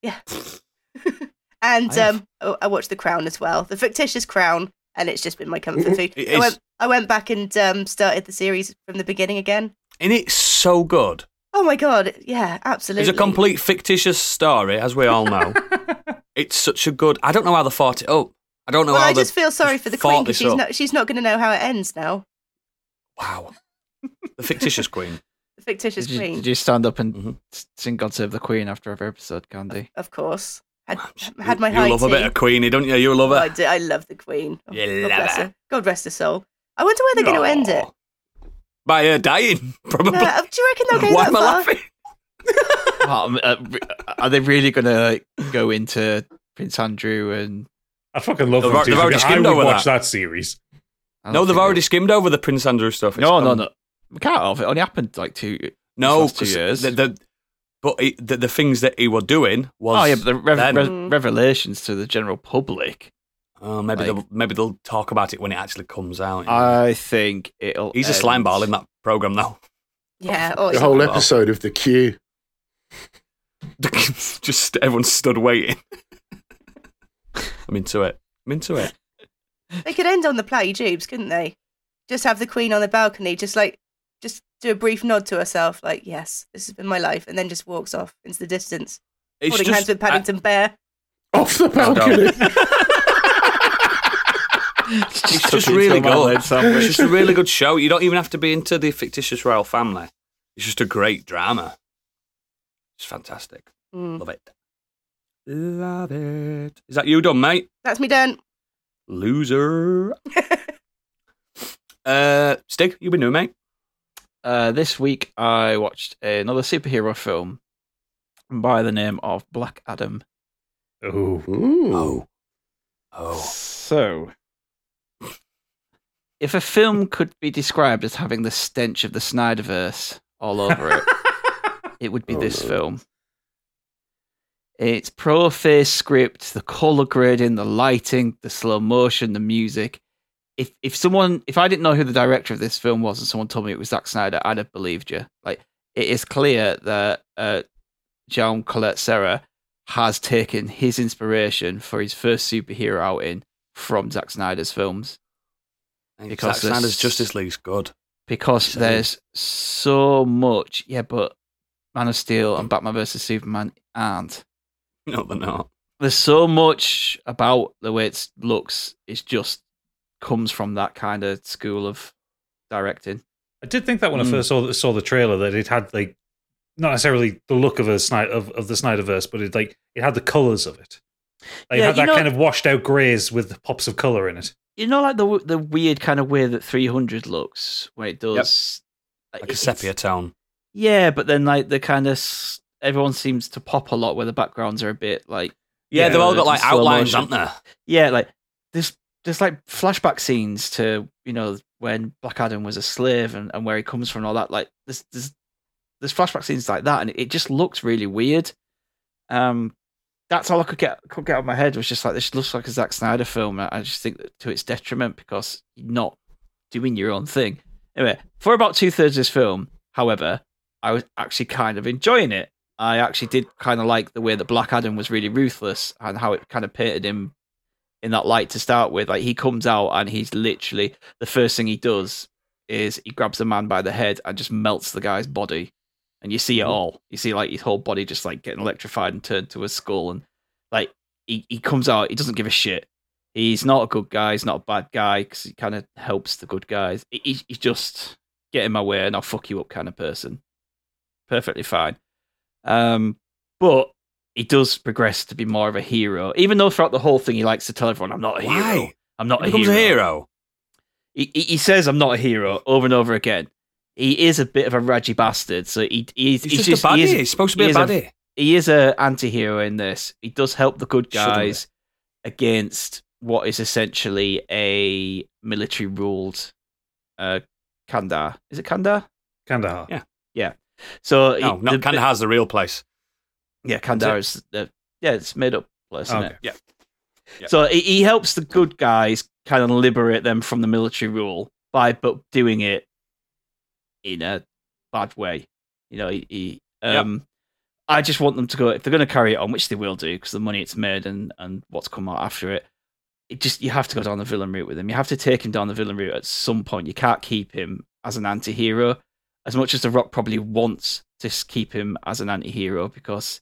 Yeah. and I um, oh, I watched The Crown as well, the fictitious Crown, and it's just been my comfort food. I went, I went back and um, started the series from the beginning again. And it's so good. Oh my god, yeah, absolutely. It's a complete fictitious story, as we all know. it's such a good. I don't know how they fought it up. I don't know Well, how I they just feel sorry for the queen because she's up. not she's not going to know how it ends now. Wow. The fictitious queen. The fictitious Did you, queen, did you stand up and Mhm. sing God Save the Queen after every episode, Candy? of course. Had had my you high love a bit of Queenie, don't you? You love Oh, I do. I love the Queen. Oh, You God love bless her. her. God rest her soul. I wonder where they're going to end it. By her dying, probably. Uh, do you reckon they'll go Why that am I laughing? Well, um, uh, are they really going to like, go into Prince Andrew and? I fucking love They've them too. they've already I skimmed would over watch that. that series. No, they've think already skimmed over the Prince Andrew stuff. It's No, no, no. We can't have it. Only happened like two. No, last two 'cause years. The, the, but he, the, the things that he was doing was. Oh yeah, but the rev- then. rev- Mm. revelations to the general public. Oh, maybe like- they'll maybe they'll talk about it when it actually comes out. you know. I think it'll. He's a slime ball in that program though. Yeah. Oh, The it's- whole well. episode of the queue. Just everyone stood waiting. I'm into it. I'm into it. they could end on the Platy Jubes, couldn't they? Just have the Queen on the balcony, just like, just do a brief nod to herself, like, yes, this has been my life, and then just walks off into the distance, It's holding just, hands with Paddington Bear. Off the balcony. it's Took just really a good. sandwich. It's just a really good show. You don't even have to be into the fictitious royal family. It's just a great drama. It's fantastic. Mm. Love it. Love it. Is that you done, mate? That's me done. Loser. uh, Stig, you've been doing, mate? Uh, this week I watched another superhero film by the name of Black Adam. Oh, Ooh. Oh. Oh. So, if a film could be described as having the stench of the Snyderverse all over it, it would be Oh, this no. film. It's pro face script, the color grading, the lighting, the slow motion, the music. If if someone if I didn't know who the director of this film was and someone told me it was Zack Snyder, I'd have believed you. Like it is clear that uh, Jean Collet-Serra has taken his inspiration for his first superhero outing from Zack Snyder's films Because Because Zack Snyder's Justice League's good. because So- there's so much. Yeah, but Man of Steel and Batman vs Superman aren't. No, they're not. There's so much about the way it looks. It just comes from that kind of school of directing. I did think that when I Mm. first saw the, saw the trailer that it had like not necessarily the look of a Snyder of, of the Snyderverse, but it like it had the colors of it. Like, it had that know- kind of washed out greys with pops of color in it. You know, like the the weird kind of way that 300 looks when it does. Like a sepia tone. Yeah, but then like the kind of s- everyone seems to pop a lot where the backgrounds are a bit like Yeah, Yeah, they've all got like outlines, haven't they? yeah, like there's there's like flashback scenes to you know when Black Adam was a slave and, and where he comes from and all that. Like there's there's there's flashback scenes like that, and it, it just looks really weird. Um, that's all I could get could get out of my head was just like this looks like a Zack Snyder film. I just think that to its detriment because you're not doing your own thing. Anyway, for about two thirds of this film, however, I was actually kind of enjoying it. I actually did kind of like the way that Black Adam was really ruthless and how it kind of painted him in that light to start with. Like he comes out and he's literally the first thing he does is he grabs a man by the head and just melts the guy's body. And you see it mm-hmm. all. You see like his whole body just like getting electrified and turned to a skull. And like he, he comes out, he doesn't give a shit. He's not a good guy. He's not a bad guy because he kind of helps the good guys. He, he's just get in my way and I'll fuck you up kind of person. Perfectly fine. Um, but he does progress to be more of a hero, even though throughout the whole thing he likes to tell everyone, "I'm not a hero. Why? I'm not He a becomes hero." a hero. He, he he says, "I'm not a hero" over and over again. He is a bit of a raggy bastard, so he he's, He's, he's just, a baddie. he is- He's supposed to be a is a- baddie. he is a anti-hero in this. He does help the good guys against what is essentially a military-ruled uh, Kandar. Is it Kandar? Kandahar. Yeah. Yeah. So no, he- not the- Kandahar's the real place. Yeah, Kandar is the yeah, it's made up place, isn't Okay. it? Yeah. Yeah. So he, he helps the good guys kind of liberate them from the military rule by but doing it in a bad way. You know, he, he um I just want them to go if they're going to carry it on, which they will do because the money it's made and and what's come out after it. It just you have to go down the villain route with him. You have to take him down the villain route at some point. You can't keep him as an anti-hero as much as the Rock probably wants to keep him as an anti-hero because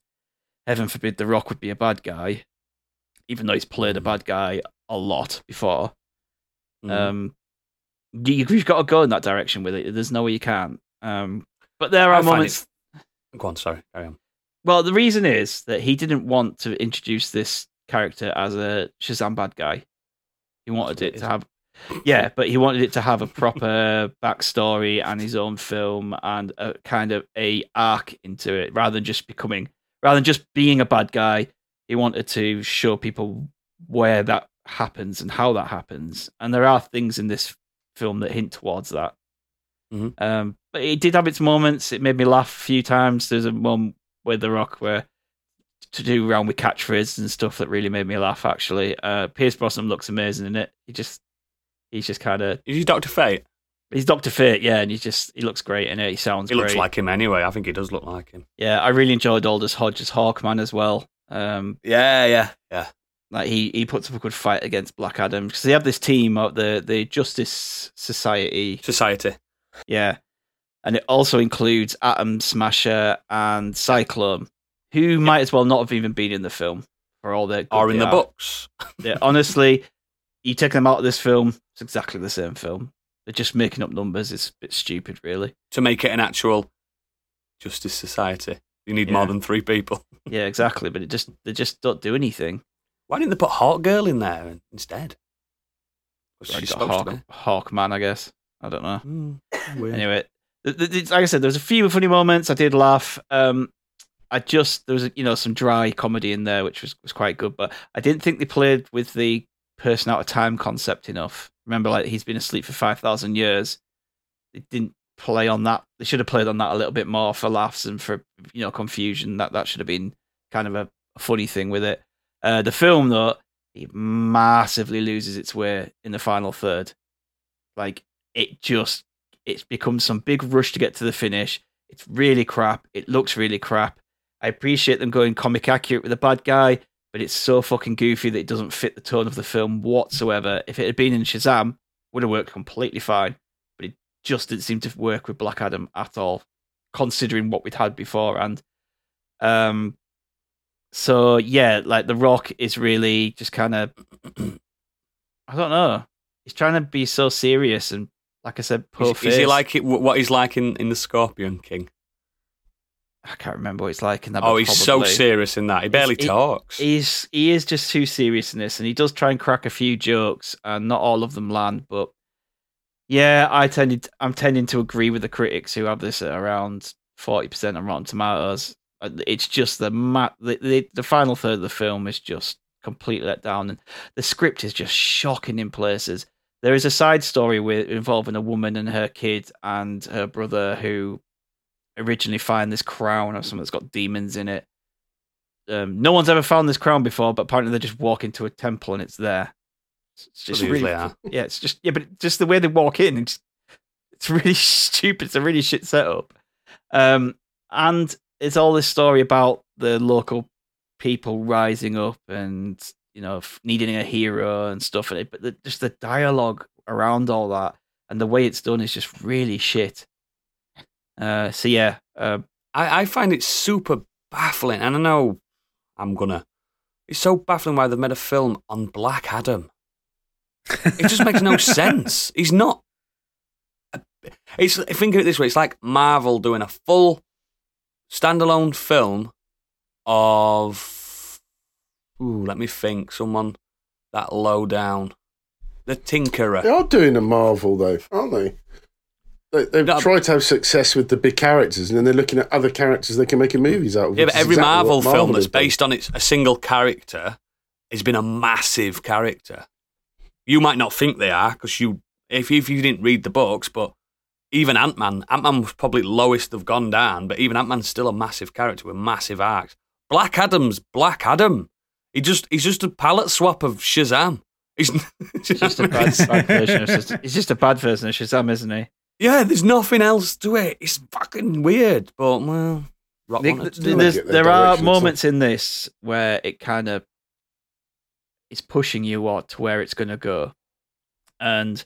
heaven forbid the Rock would be a bad guy, even though he's played a bad guy a lot before. Mhm. Um, you, you've got to go in that direction with it. There's no way you can't. Um, but there are find moments. Go on, sorry. Carry on. Well, the reason is that he didn't want to introduce this character as a Shazam bad guy. He wanted it it to have, yeah, but he wanted it to have a proper backstory and his own film and a kind of a arc into it, rather than just becoming, rather than just being a bad guy. He wanted to show people where that happens and how that happens, and there are things in this film that hint towards that. Mhm. Um, but it did have its moments. It made me laugh a few times. There's a moment with The Rock where to do around with catchphrases and stuff that really made me laugh. Actually, uh, Pierce Brosnan looks amazing in it. He just, he's just kind of, Is he Doctor Fate? he's Doctor Fate, yeah, and he just, he looks great in it. He sounds He great. looks like him anyway. I think he does look like him. yeah, I really enjoyed Aldis Hodge as Hawkman as well. Um, Yeah, yeah, yeah. like he he puts up a good fight against Black Adam because they have this team of the the Justice Society Society. Yeah. And it also includes Atom Smasher and Cyclone, who might as well not have even been in the film for all their Or in the are. books. They're- honestly, you take them out of this film, it's exactly the same film. They're just making up numbers. It's a bit stupid, really. To make it an actual Justice Society, you need more than three people. Yeah, exactly. But it just they just don't do anything. Why didn't they put Hawk Girl in there instead? Was she Hawk, be? Hawkman, I guess. I don't know. Weird. Anyway, like I said, there was a few funny moments. I did laugh. Um, I just there was you know some dry comedy in there, which was was quite good. But I didn't think they played with the person out of time concept enough. Remember, like he's been asleep for five thousand years. They didn't play on that. They should have played on that a little bit more for laughs and for you know confusion. That that should have been kind of a, funny thing with it. Uh, the film though, it massively loses its way in the final third. Like it just it's become some big rush to get to the finish. It's really crap. It looks really crap. I appreciate them going comic accurate with the bad guy, but it's so fucking goofy that it doesn't fit the tone of the film whatsoever. If it had been in Shazam, would have worked completely fine, but it just didn't seem to work with Black Adam at all, considering what we'd had before. And um, so yeah, like The Rock is really just kind of, I don't know. He's trying to be so serious and, like I said, poor Is, is he like it, what he's like in, in the Scorpion King? I can't remember what he's like in that. Oh, he's so serious in that. He barely he- talks. He's he is just too serious in this, and he does try and crack a few jokes, and not all of them land. But yeah, I tended I'm tending to agree with the critics who have this at around forty percent on Rotten Tomatoes. Uh, It's just the, ma- the the the final third of the film is just completely let down, and the script is just shocking in places. There is a side story with involving a woman and her kid and her brother who originally find this crown or something that's got demons in it. Um, no one's ever found this crown before, but apparently they just walk into a temple and it's there. It's just really, yeah, it's just yeah, but just the way they walk in, it's it's really stupid. It's a really shit setup. Um, and it's all this story about the local people rising up and you know needing a hero and stuff. And it, but the, just the dialogue around all that and the way it's done is just really shit. Uh, so yeah, uh, I, I find it super baffling, and I know I'm gonna. It's so baffling why they've made a film on Black Adam. It just makes no sense. He's not. It's think of it this way: it's like Marvel doing a full standalone film of. Ooh, let me think. Someone that low down, the Tinkerer. They are doing a Marvel though, aren't they? They they've No, tried to have success with the big characters, and then they're looking at other characters they can make a movies out of. Yeah, but every exactly Marvel what film that's based on its a single character has been a massive character. You might not think they are because you, if if you didn't read the books, but even Ant Man, Ant Man was probably lowest have gone down, but even Ant Man's still a massive character with massive arcs. Black Adam's Black Adam. He just he's just a palette swap of Shazam. He's it's just a bad, bad version of Shazam. It's just a bad version of Shazam, isn't he? Yeah, there's nothing else to it. It's fucking weird, but well, Rock The- wanted to the- there's- there are direction, it's moments in this where it kind of is pushing you on to where it's going to go, and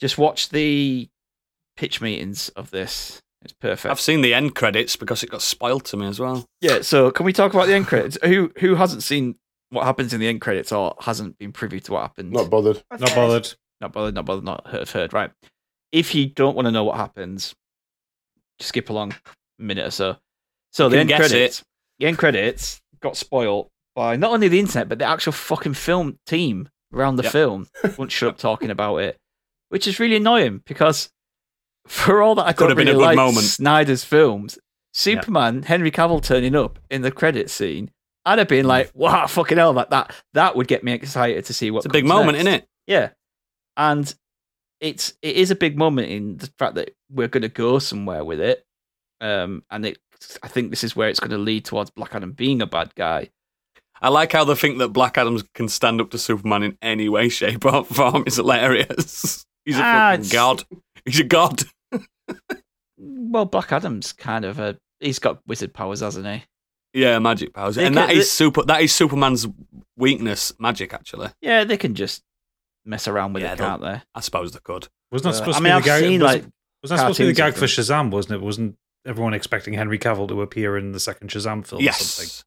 just watch the pitch meetings of this. It's perfect. I've seen the end credits because it got spoiled to me as well. Yeah. So can we talk about the end credits? Who who hasn't seen what happens in the end credits or hasn't been privy to what happens? Not bothered. Not bothered. not bothered, not bothered, not heard, heard. Right. If you don't want to know what happens, just skip along a minute or so. So You the end credits, the end credits got spoiled by not only the internet but the actual fucking film team around the Yep. film won't shut up talking about it, which is really annoying because for all that I Could have been really a good like moment. Snyder's films, Superman, Henry Cavill turning up in the credit scene. I'd have been mm. like, "Wow, fucking hell!" That that that would get me excited to see what. It's a big moment, next. isn't it? Yeah, and it's it is a big moment in the fact that we're going to go somewhere with it, um, and it. I think this is where it's going to lead towards Black Adam being a bad guy. I like how they think that Black Adam can stand up to Superman in any way, shape, or form. It's hilarious. He's a Ah, fucking god. He's a god. Well, Black Adam's kind of a he's got wizard powers, hasn't he? Yeah, magic powers, They and can- that is they- super. That is Superman's weakness, magic. Actually, Yeah, they can just mess around with Yeah, it, they'll- can't they? I suppose they could. Wasn't that Uh, supposed I to mean, be I've the gag? seen wasn't, like wasn't that supposed to be the gag for Shazam? Wasn't it? Wasn't everyone expecting Henry Cavill to appear in the second Shazam film? Or? Yes,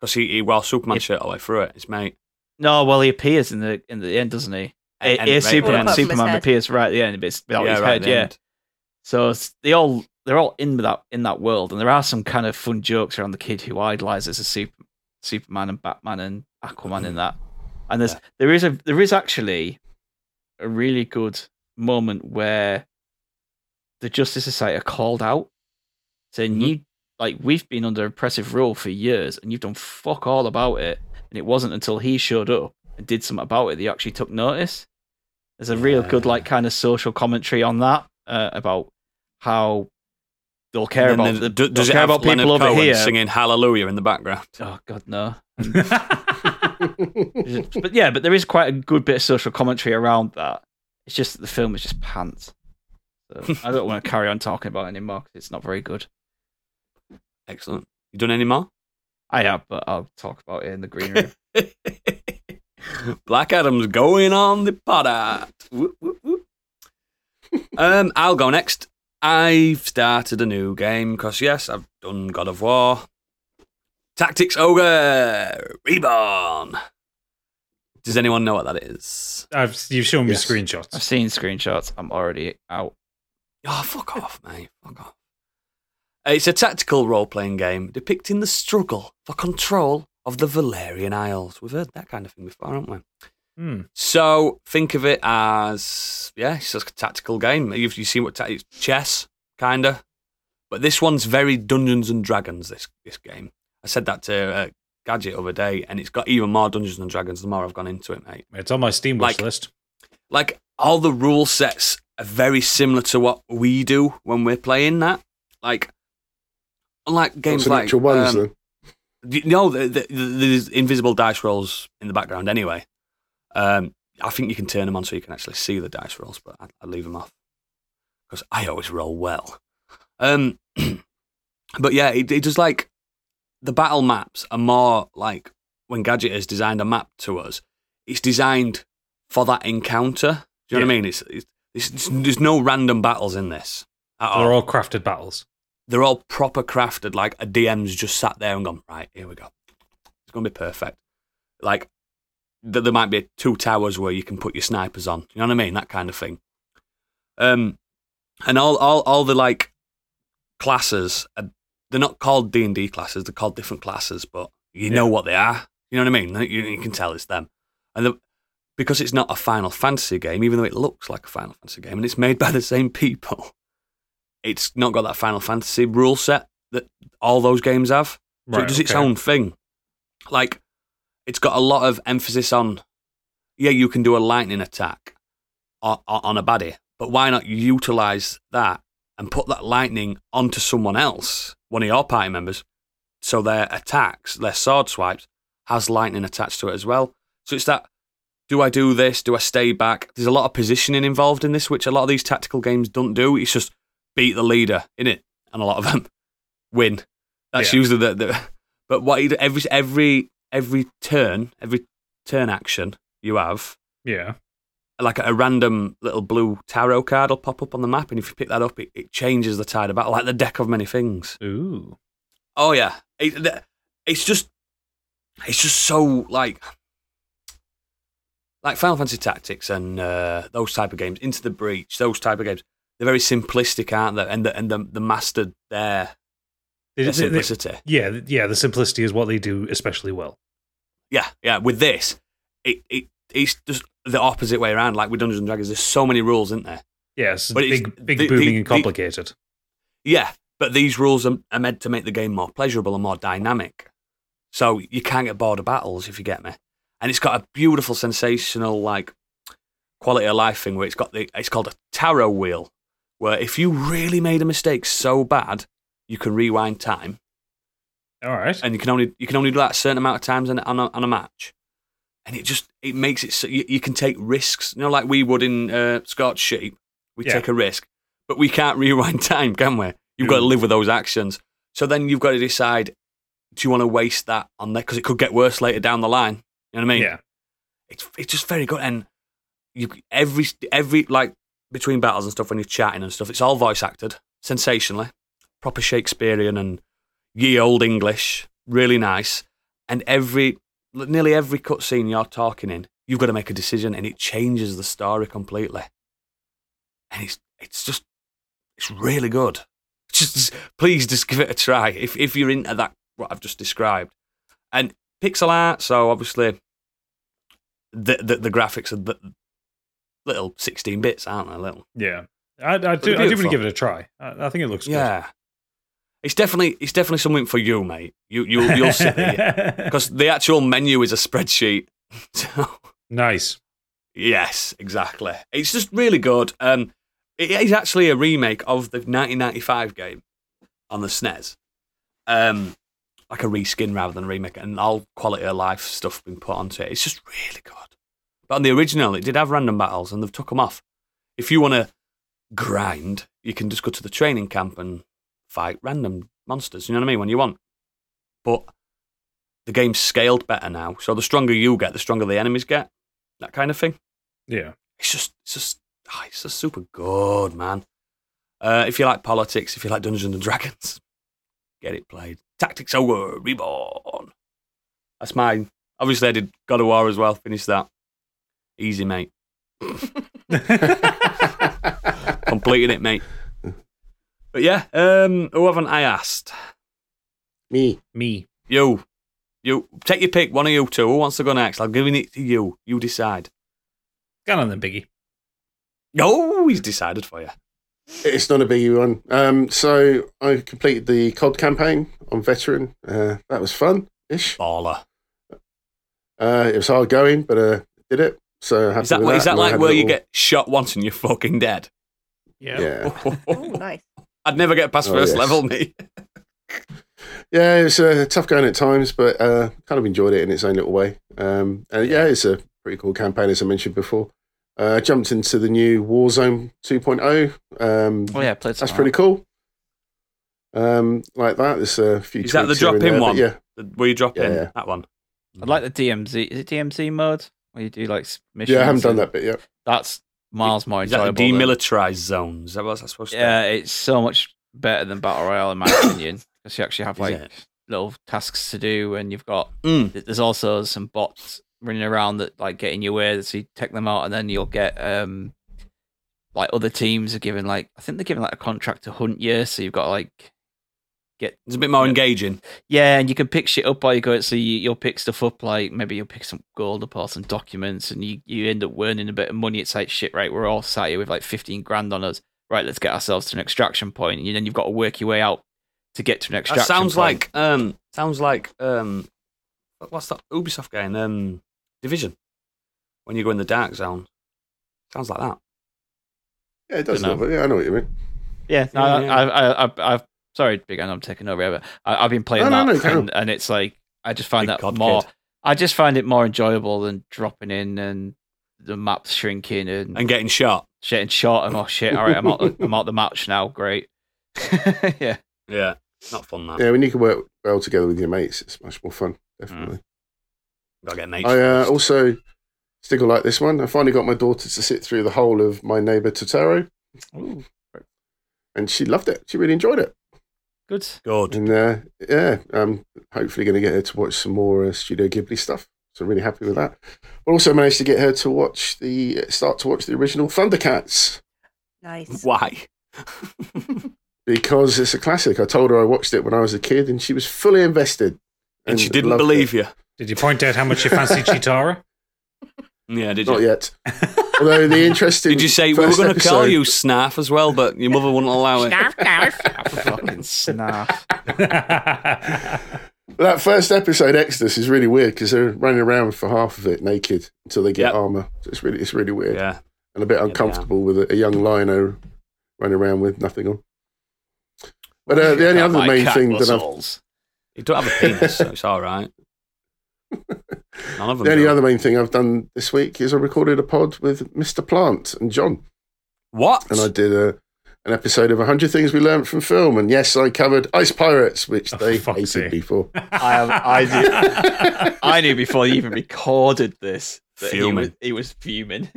because he, he wore Superman If- shirt all the way through it. His mate. no. Well, he appears in the in the end, doesn't he? And- A- and a right Superman, Apart Superman appears right at the end, but it's without his right head. Yeah, end. So they all they're all in that in that world, and there are some kind of fun jokes around the kid who idolizes a super, Superman and Batman and Aquaman in that. And there's Yeah. there is a there is actually a really good moment where the Justice Society are called out, saying Mhm. you like we've been under oppressive rule for years, and you've done fuck all about it. And it wasn't until he showed up and did something about it that you actually took notice. There's a real good like kind of social commentary on that uh, about how they'll care about the, the- do- does it care about Leonard people over Cohen here. singing Hallelujah in the background? Oh God, no. but yeah, but there is quite a good bit of social commentary around that. It's just that the film is just pants. So I don't want to carry on talking about it anymore because it's not very good. Excellent. You done any more? I have, but I'll talk about it in the green room. Black Adam's going on the pod. Um, I'll go next. I've started a new game because yes, I've done God of War. Tactics Ogre Reborn. Does anyone know what that is? I've, you've shown me Yes. screenshots. I've seen screenshots. I'm already out. Oh, fuck off, mate. Fuck off. It's a tactical role playing game depicting the struggle for control of the Valerian Isles. We've heard that kind of thing before, haven't we? Hmm. So think of it as yeah, it's just a tactical game. You've you seen what ta- it's chess, kinda, but this one's very Dungeons and Dragons. This this game. I said that to uh, Gadget the other day, and it's got even more Dungeons and Dragons the more I've gone into it, mate. It's on my Steam wish Like- list. Like all the rule sets are very similar to what we do when we're playing that. Like unlike games Some like actual ones, um, then. d- no, the, the, the, there's invisible dice rolls in the background anyway. Um, I think you can turn them on so you can actually see the dice rolls, but I'd, I'd leave them off because I always roll well. Um, but yeah, it, it does like the battle maps are more like when Gadget has designed a map to us. It's designed for that encounter. Do you know what I mean? It's, it's, it's, there's no random battles in this. They're all crafted battles. they're all proper crafted. Like a DM's just sat there and gone, right, here we go. It's going to be perfect. Like th- there might be two towers where you can put your snipers on. You know what I mean? That kind of thing. Um, and all all all the like classes, are, they're not called D and D classes. They're called different classes, but you know what they are. You know what I mean? You, you can tell it's them. And the, because it's not a Final Fantasy game, even though it looks like a Final Fantasy game, and it's made by the same people it's not got that Final Fantasy rule set that all those games have. So Right, it does its own thing. Like, it's got a lot of emphasis on, yeah, you can do a lightning attack on, on a baddie, but why not utilize that and put that lightning onto someone else, one of your party members, so their attacks, their sword swipes, has lightning attached to it as well. So it's that. Do I do this? Do I stay back? There's a lot of positioning involved in this, which a lot of these tactical games don't do. It's just beat the leader in it, and a lot of them win. That's Yeah. usually the, the. But what do- every every every turn, every turn action you have, Yeah. Like a random little blue tarot card will pop up on the map, and if you pick that up, it, it changes the tide of battle, like the deck of many things. Ooh. Oh yeah, it, it's just, it's just so like, like Final Fantasy Tactics and uh, those type of games, Into the Breach, those type of games. They're very simplistic, aren't they? And the and the, the mastered their, their simplicity. yeah, yeah. The simplicity is what they do especially well. Yeah, yeah. With this, it it it's just the opposite way around. Like with Dungeons and Dragons, there's so many rules, isn't there? Yes, But it's- big, big, the- booming the- and the- complicated. Yeah, but these rules are, are meant to make the game more pleasurable and more dynamic. So you can't get bored of battles if you get me. And it's got a beautiful, sensational, like quality of life thing where it's got the it's called a tarot wheel, where if you really made a mistake so bad, you can rewind time, All right. and you can only you can only do that a certain amount of times on, on, a, on a match. And it just it makes it so you, you can take risks, you know, like we would in uh, Scotch Sheep. We Yeah. take a risk, but we can't rewind time, can we? You've got to live with those actions. So then you've got to decide: do you want to waste that on there because it could get worse later down the line? You know what I mean? yeah. It's it's just very good, and you every every like between battles and stuff when you're chatting and stuff, it's all voice acted, sensationally, proper Shakespearean and ye old English, really nice. And every nearly every cutscene you're talking in, you've got to make a decision, and it changes the story completely. And it's it's just it's really good. Just please just give it a try if if you're into that what I've just described. And pixel art, so obviously the the, the graphics are the, little 16 bits, aren't they? Little. Yeah. I, I do. I do want to give it a try. I, I think it looks Yeah. It's definitely it's definitely something for you, mate. You you you'll there because the actual menu is a spreadsheet. So nice. yes, exactly. It's just really good. Um, it is actually a remake of the 1995 game on the SNES. Um, like a reskin rather than a remake, and all quality of life stuff been put onto it. It's just really good. But on the original, it did have random battles, and they've took them off. If you want to grind, you can just go to the training camp and fight random monsters. You know what I mean? When you want. But the game's scaled better now, so the stronger you get, the stronger the enemies get. That kind of thing. Yeah. It's just, it's just, ah, it's just super good, man. Uh, if you like politics, if you like Dungeons and Dragons, get it played. Tactics Ogre Reborn. That's mine. Obviously, I did God of War as well. Finish that. Easy, mate. Completed it, mate. But yeah, um, who haven't I asked? Me. Me. You. You. Take your pick, one of you two. Who wants to go next? I'm giving it to you. You decide. Go on then, Biggie. Oh, he's decided for you. It's not a biggie one. Um, so I completed the COD campaign on Veteran. Uh, that was fun ish. Baller. Uh, it was hard going, but uh, did it. So happy Is that, with is that like had a where you get shot once and you're fucking dead? Yeah. Oh, nice. I'd never get past Oh, first yes. level, me. Yeah, it's a tough going at times, but uh, kind of enjoyed it in its own little way. Um, and yeah, it's a pretty cool campaign, as I mentioned before. Uh, jumped into the new Warzone 2.0. Um, Oh yeah, played that's pretty cool. Um, like that. There's a few. Is that the tweaks here and drop-in there, one? Yeah, The- Where you drop in Yeah. that one? I like the DMZ. Is it DMZ mode where you do like missions? yeah. I haven't done that bit yet. That's miles more Is enjoyable. demilitarized zone? Is that what that's supposed to Yeah, it's so much better than battle royale in my opinion because you actually have like it? little tasks to do, and you've got? Mm. there's also some bots running around that like get in your way, so you take them out, and then you'll get um like other teams are given like I think they're given like a contract to hunt you, so you've got to, like It's a bit more Yeah. engaging. yeah, and you can pick shit up while you go. So you, you'll pick stuff up like maybe you'll pick some gold up or some documents, and you you end up earning a bit of money. It's like shit, right? We're all sat here with like fifteen grand on us. Right, let's get ourselves to an extraction point, and then you've got to work your way out to get to an That extraction. sounds point. like um sounds like um what's that Ubisoft game? Um Division. When you go in the dark zone. Sounds like that. Yeah, it does. Dunno. Look, yeah, I know what you mean. Yeah, no, Yeah, yeah. I, I, I, I've sorry, big, and I'm taking over. But I, I've been playing No, no, that, no, carry and, and it's like I just find Big that cod more. kid. I just find it more enjoyable than dropping in and the maps shrinking and, And getting shot. getting shot, short and oh shit. All right, I'm out. The, I'm out the match now. Great. yeah, Yeah. Not fun that. Yeah, when you can work well together with your mates, it's much more fun. Mm. Definitely. Gotta get mates. I uh, first. also still like this one. I finally got my daughter to sit through the whole of my neighbor Totoro, Ooh, and she loved it. She really enjoyed it. Good. Good. And uh, yeah, I'm hopefully going to get her to watch some more uh, Studio Ghibli stuff. So really happy with that. But also managed to get her to watch the start to watch the original Thundercats Nice. Why? because it's a classic. I told her I watched it when I was a kid, and she was fully invested. And she didn't believe it. you. Did you point out how much you fancy Cheetara? Yeah, did Not you? yet. Although the interesting. Did you say we were going to call you Snarf as well, but your mother wouldn't allow it? Fucking snap. That first episode, Exodus, is really weird because they're running around for half of it naked until they get Yep. armor. So it's really, it's really weird Yeah. and a bit they are. uncomfortable with a, a young Lion-O running around with nothing on. But uh, the only other main thing that I've You don't have a penis, so it's all right. None of them. the only do. other main thing I've done this week is I recorded a pod with Mr. Plant and John, What? and I did a, an episode of 100 Things We Learned from Film. And yes, I covered Ice Pirates, which Oh, they for fuck's hated sake. before. I, I, knew, I knew before you even recorded this that he was, he was fuming.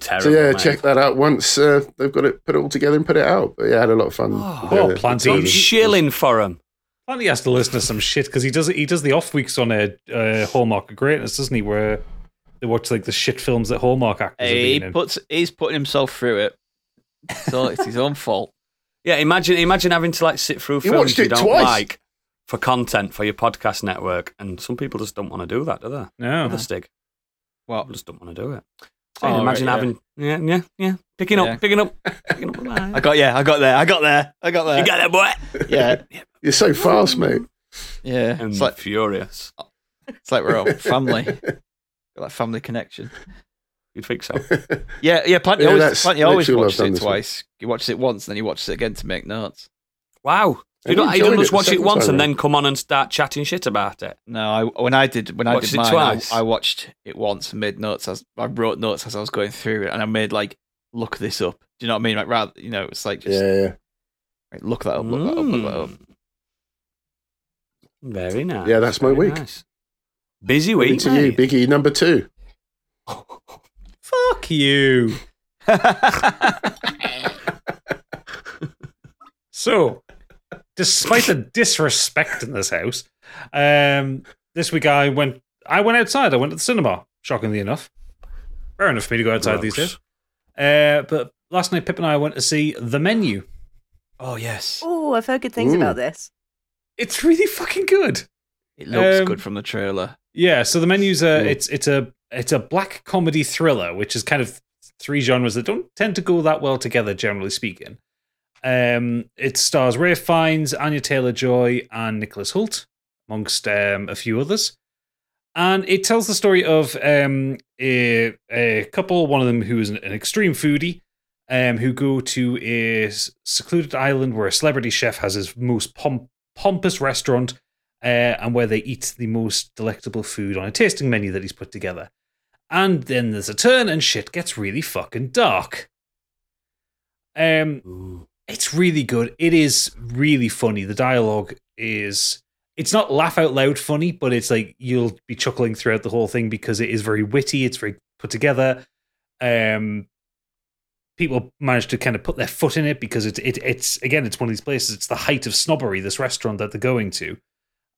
Terrible, so yeah, mate. check that out once uh, they've got it, put it all together and put it out. But yeah, I had a lot of fun. Oh, with, oh, Planty. I'm shilling for him. Planty has to listen to some shit because he does he does the off weeks on a uh, Hallmark of Greatness, doesn't he? Where they watch like the shit films that Hallmark actors have he been in. puts he's putting himself through it, so it's his own fault. Yeah, imagine imagine having to like sit through You films you don't twice. like for content for your podcast network, and some people just don't want to do that, do they? no, the stig, Well, people just don't want to do it. So Oh, imagine right, having yeah, yeah, yeah, picking up, picking up, picking up. I got yeah, I got there, I got there, I got there. you got that boy. yeah, You're so fast, mate. yeah. I'm It's like furious. it's like we're all family, got that family connection. You'd think so. Yeah, yeah. Planty Yeah, always, that's Planty always literally watches it twice. He watches it once, and then he watches it again to make notes. Wow. And You don't, you you don't just watch it once and then come on and start chatting shit about it. No, I when I did when I did it mine, I, twice? I watched it once and made notes. As I wrote notes as I was going through it, and I made like look this up. Do you know what I mean? Like rather, you know, it's like just Yeah, yeah. right, look that up, look that up, look that up. Mm. Very nice. Yeah, that's my very week. nice. Busy Over week, to you. Biggie number two. fuck you. So, despite the disrespect in this house, um, this week I went. I went outside. I went to the cinema. Shockingly enough, fair enough for me to go outside these days. Uh, but last night, Pip and I went to see The Menu. oh yes, Oh, I've heard good things Mm. about this. It's really fucking good. it looks Um, good from the trailer. Yeah, so the menu's a Mm. it's it's a it's a black comedy thriller, which is kind of three genres that don't tend to go that well together, generally speaking. Um, it stars Ralph Fiennes, Anya Taylor Joy, and Nicholas Hoult, amongst um, a few others. And it tells the story of um, a, a couple, one of them who is an, an extreme foodie, um, who go to a secluded island where a celebrity chef has his most pomp- pompous restaurant uh, and where they eat the most delectable food on a tasting menu that he's put together. And then there's a turn and shit gets really fucking dark. Um, Ooh. It's really good. It is really funny. The dialogue is it's not laugh out loud funny, but it's like you'll be chuckling throughout the whole thing because it is very witty, it's very put together. Um people manage to kind of put their foot in it because it's it, it's again it's one of these places it's the height of snobbery this restaurant that they're going to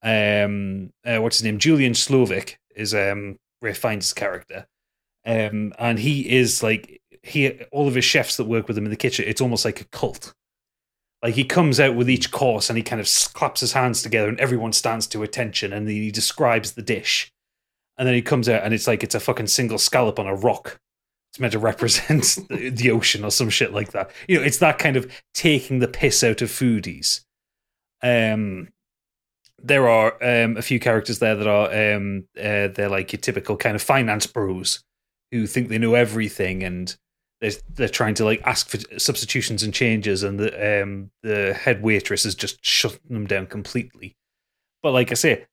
um uh, what's his name Julian Slowik is um Ralph Fiennes character um and he is like he all of his chefs that work with him in the kitchen it's almost like a cult like he comes out with each course and he kind of claps his hands together and everyone stands to attention and he describes the dish. And then he comes out and it's like it's a fucking single scallop on a rock. It's meant to represent the, the ocean or some shit like that. You know it's that kind of taking the piss out of foodies. Um there are um, a few characters there that are um, uh, they're like your typical kind of finance bros who think they know everything and they're, trying to like ask for substitutions and changes and the um, the head waitress is just shutting them down completely. But like i say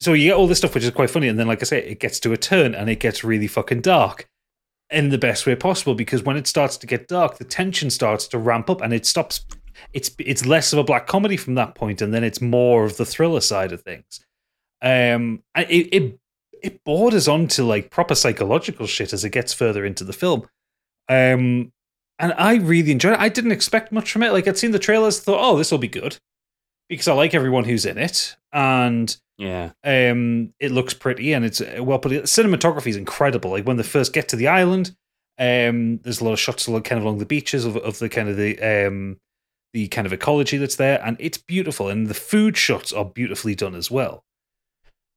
so you get all this stuff which is quite funny and then like i say it gets to a turn and it gets really fucking dark in the best way possible because when it starts to get dark the tension starts to ramp up and it stops it's it's less of a black comedy from that point and then it's more of the thriller side of things. Um it it, it borders on to like proper psychological shit as it gets further into the film um and i really enjoyed it i didn't expect much from it like i'd seen the trailers thought oh this will be good because i like everyone who's in it and Yeah. um, it looks pretty and it's uh, well put. Cinematography is incredible. Like when they first get to the island, um, there's a lot of shots along, kind of along the beaches of, of the kind of the um, the kind of ecology that's there, and it's beautiful. And the food shots are beautifully done as well.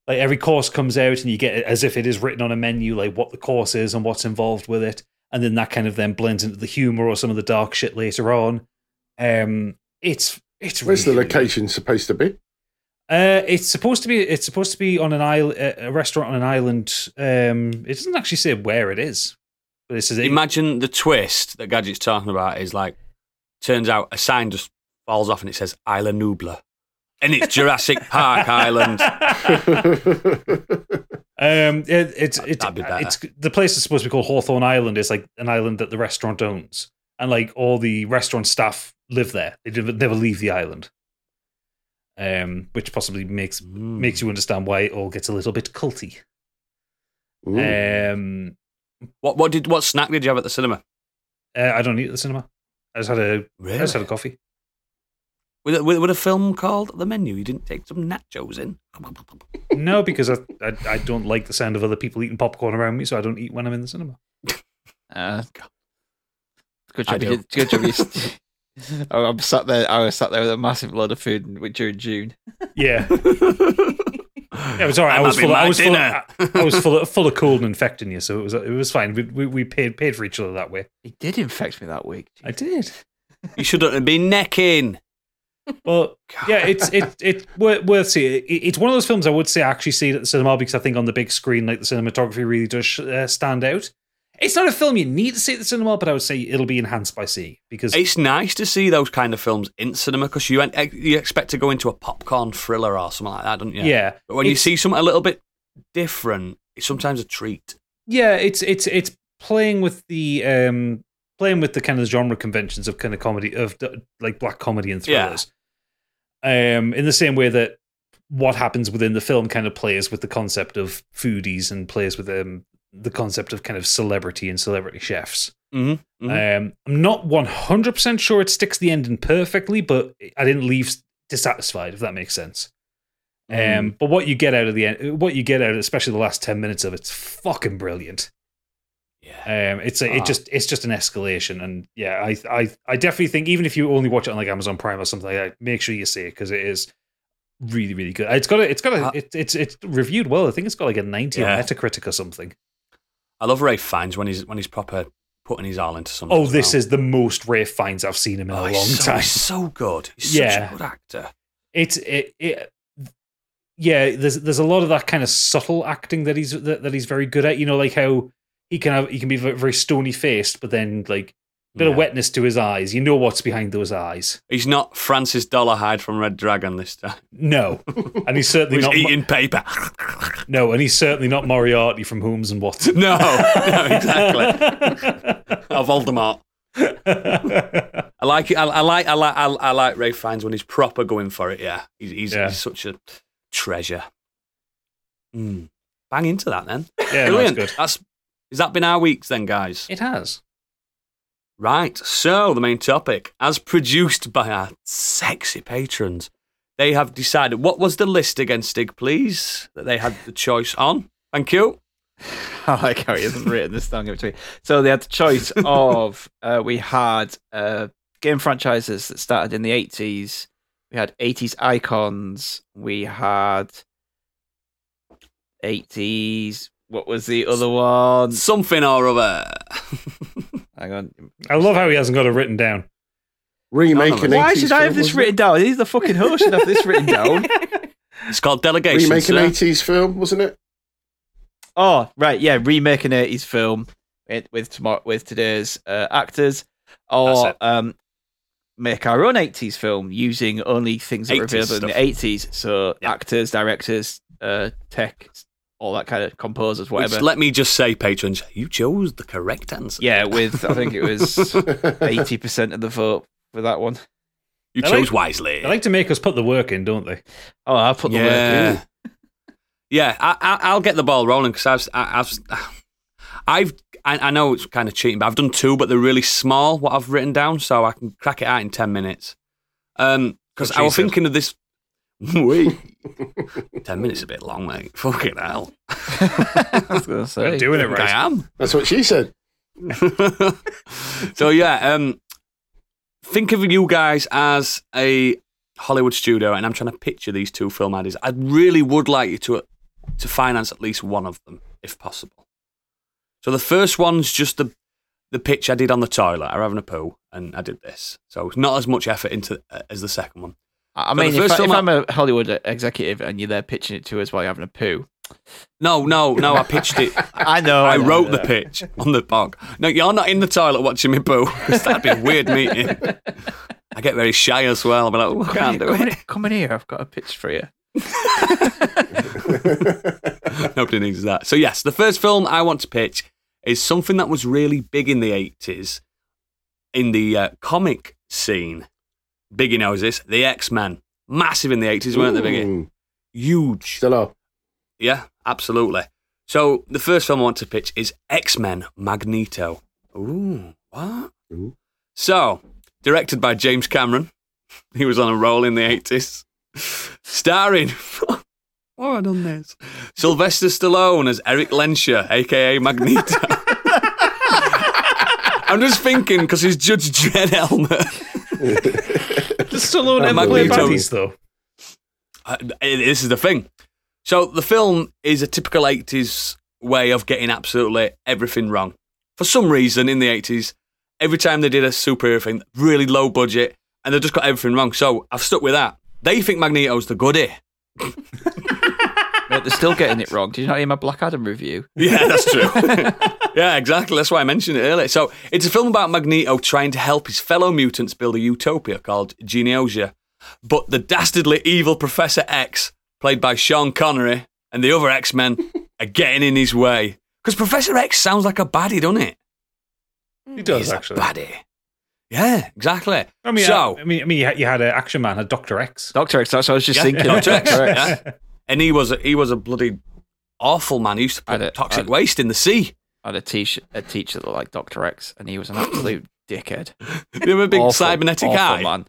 Like every course comes out, and you get it as if it is written on a menu, like what the course is and what's involved with it, and then that kind of then blends into the humor or some of the dark shit later on. Um, it's it's Where's the really, really location supposed to be? uh, it's supposed to be. It's supposed to be on an island, a restaurant on an island. Um, it doesn't actually say where it is, but it says it, Imagine the twist that Gadget's talking about is like, turns out a sign just falls off and it says Isla Nublar. And it's Jurassic Park Island. Um, it, it's it's That'd be better. it's the place is supposed to be called Hawthorn Island. It's like an island that the restaurant owns, and like all the restaurant staff live there. They never, leave the island. Um, which possibly makes Hmm. makes you understand why it all gets a little bit culty. Ooh. Um, What what did what snack did you have at the cinema? uh, I don't eat at the cinema. I just had a I Really? just had a coffee. With a, with, with a film called The Menu, you didn't take some nachos in? No, because I, I I don't like the sound of other people eating popcorn around me, so I don't eat when I'm in the cinema. Uh, good I job. You good job. You I'm sat there. I was sat there with a massive load of food in- during June. Yeah, yeah, it was all right. I was full. Of, my I was full. dinner. Of, I was full of, full of cold and infecting you, so it was it was fine. We we, we paid paid for each other that way. He did infect me that week. I did. you shouldn't have been necking. Well, yeah, it's it it worth, worth seeing. It, it's one of those films I would say I actually see it at the cinema because I think on the big screen, like the cinematography really does uh, stand out. It's not a film you need to see at the cinema, but I would say it'll be enhanced by seeing it because It's nice to see those kind of films in cinema because you you expect to go into a popcorn thriller or something like that, don't you? yeah, But when you see something a little bit different, it's sometimes a treat. yeah, it's it's it's playing with the um playing with the kind of genre conventions of kind of comedy of like black comedy and Yeah. Um, in the same way that what happens within the film kind of plays with the concept of foodies and plays with um the concept of kind of celebrity and celebrity chefs. Mm-hmm. Um, I'm not 100% sure it sticks the ending perfectly, but I didn't leave dissatisfied, if that makes sense. Um, but what you get out of the end, what you get out, of, especially the last 10 minutes of it's fucking brilliant. Yeah. Um, it's a, Ah. it just it's just an escalation, and yeah, I I I definitely think even if you only watch it on like Amazon Prime or something like that, make sure you see it because it is really really good. It's got a it's got a Ah. it, it's it's reviewed well. I think it's got like a 90 Yeah. on Metacritic or something. I love Ralph Fiennes when he's when he's proper putting his all into something. Oh, this well. is the most Ralph Fiennes I've seen him in Oh, a long so, time. He's so good. He's Yeah. such a good actor. it's it, it yeah there's there's a lot of that kind of subtle acting that he's that, that he's very good at you know like how he can have he can be very stony faced but then like a Bit Yeah. of wetness to his eyes. You know what's behind those eyes. He's not Francis Dolarhyde from Red Dragon this time. No, and he's certainly He's not. eating paper. No, and he's certainly not Moriarty from Holmes and Watson. no, no, exactly. Oh, Voldemort. I like it. I, I like. I like. I, I like Ralph Fiennes when he's proper going for it. Yeah, he's he's, Yeah. he's such a treasure. Mm. Bang into that then. yeah, that's Brilliant. good. That's has that been our weeks then, guys? It has. Right. So the main topic, as produced by our sexy patrons, they have decided. What was the list again, Stig? Please, that they had the choice on. Thank you. I like how he hasn't written this down in between. So they had the choice of uh, we had uh, game franchises that started in the eighties. We had eighties icons. We had eighties. What was the other one? Something or other. Hang on. I love how he hasn't got it written down. Remake None an of Why 80s should I have this wasn't written down? He's the fucking host. Should have this written down. It's called it? delegation. Remake an sir. 80s film, wasn't it? Oh, right, yeah, remake an eighties film with with, tomorrow, with today's uh, actors, or um, make our own eighties film using only things that were 80s available in the eighties. So Yeah. actors, directors, uh, tech, all that kind of composers, Which, whatever. let me just say, patrons, you chose the correct answer. yeah, with I think it was eighty percent of the vote for that one. You I chose like- wisely. They like to make us put the work in, don't they? Oh, I put the work yeah. in. Yeah, I, I, I'll get the ball rolling because I've, I- I've, I've, I, I know it's kind of cheating, but I've done two, but they're really small. What I've written down, so I can crack it out in ten minutes. Um, because I was said. thinking of this. Wait, ten minutes is a bit long, mate. Fucking hell, I was gonna We're say. doing it I right. I am. That's what she said. so yeah, um, think of you guys as a Hollywood studio, and I'm trying to picture these two film ideas. I really would like you to to finance at least one of them, if possible. So the first one's just the the pitch I did on the toilet. I were having a poo, and I did this. So it's not as much effort into uh, as the second one. I mean, if, first I, if I, I'm a Hollywood executive and you're there pitching it to us while you're having a poo, No, no, no. I pitched it. I know. I know, wrote I the pitch on the bog. No, you're not in the toilet watching me poo. that'd be a weird meeting. I get very shy as well. I'll be like, oh, I Come, can't in, do come, it. in, come in here. I've got a pitch for you. Nobody needs that. So yes, the first film I want to pitch is something that was really big in the eighties in the uh, comic scene. Biggie knows this. The X Men, massive in the eighties, weren't they? Biggie, huge. Still are. Yeah, absolutely. So the first film I want to pitch is X Men Magneto. Ooh, what? Ooh. So directed by James Cameron. He was on a roll in the eighties. Starring. Why have I done this? Sylvester Stallone as Erik Lehnsherr, aka Magneto. I'm just thinking because he's Judge Dredd helmet. Does Stallone ever play Magneto. baddies, though? Uh, this is the thing. So the film is a typical 80s way of getting absolutely everything wrong. For some reason in the 80s, every time they did a superhero thing, really low budget, and they just got everything wrong. So I've stuck with that. They think Magneto's the goodie. Mate, they're still getting it wrong. Did you not hear my Black Adam review? Yeah, that's true. yeah, exactly. That's why I mentioned it earlier. So it's a film about Magneto trying to help his fellow mutants build a utopia called Genosha. But the dastardly evil Professor X, played by Sean Connery, and the other X Men are getting in his way. Because Professor X sounds like a baddie, doesn't it? Mm. He does He's actually. a baddie. Yeah, exactly. I mean, so, I, I mean, I mean, you had, an Action Man, had Doctor X. Doctor X. That's what I was just Yeah, thinking. Dr. X, Dr. X. yeah. and he was a, he was a bloody awful man. He used to put toxic I- waste in the sea. Had a, teach- a teacher that like Doctor X, and he was an absolute dickhead. You have a big Awful, cybernetic awful eye. man.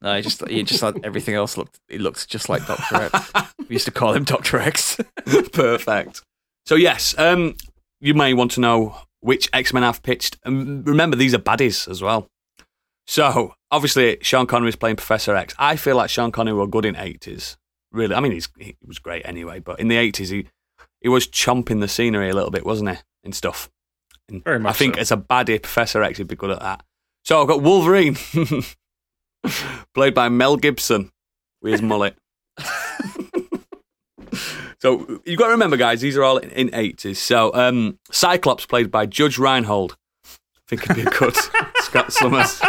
No, he just he just had everything else looked he looked just like Doctor X. We used to call him Doctor X. Perfect. So yes, um, you may want to know which X Men I've pitched. And remember, these are baddies as well. So obviously, Sean Connery is playing Professor X. I feel like Sean Connery were good in eighties. Really, I mean, he's, he was great anyway. But in the eighties, he he was chomping the scenery a little bit, wasn't he? And stuff. And Very much I think so. as a baddie, Professor X would be good at that. So I've got Wolverine, played by Mel Gibson with his mullet. so you've got to remember, guys, these are all in, in 80s. So um, Cyclops, played by Judge Reinhold. I think it'd be a good. Scott Summers.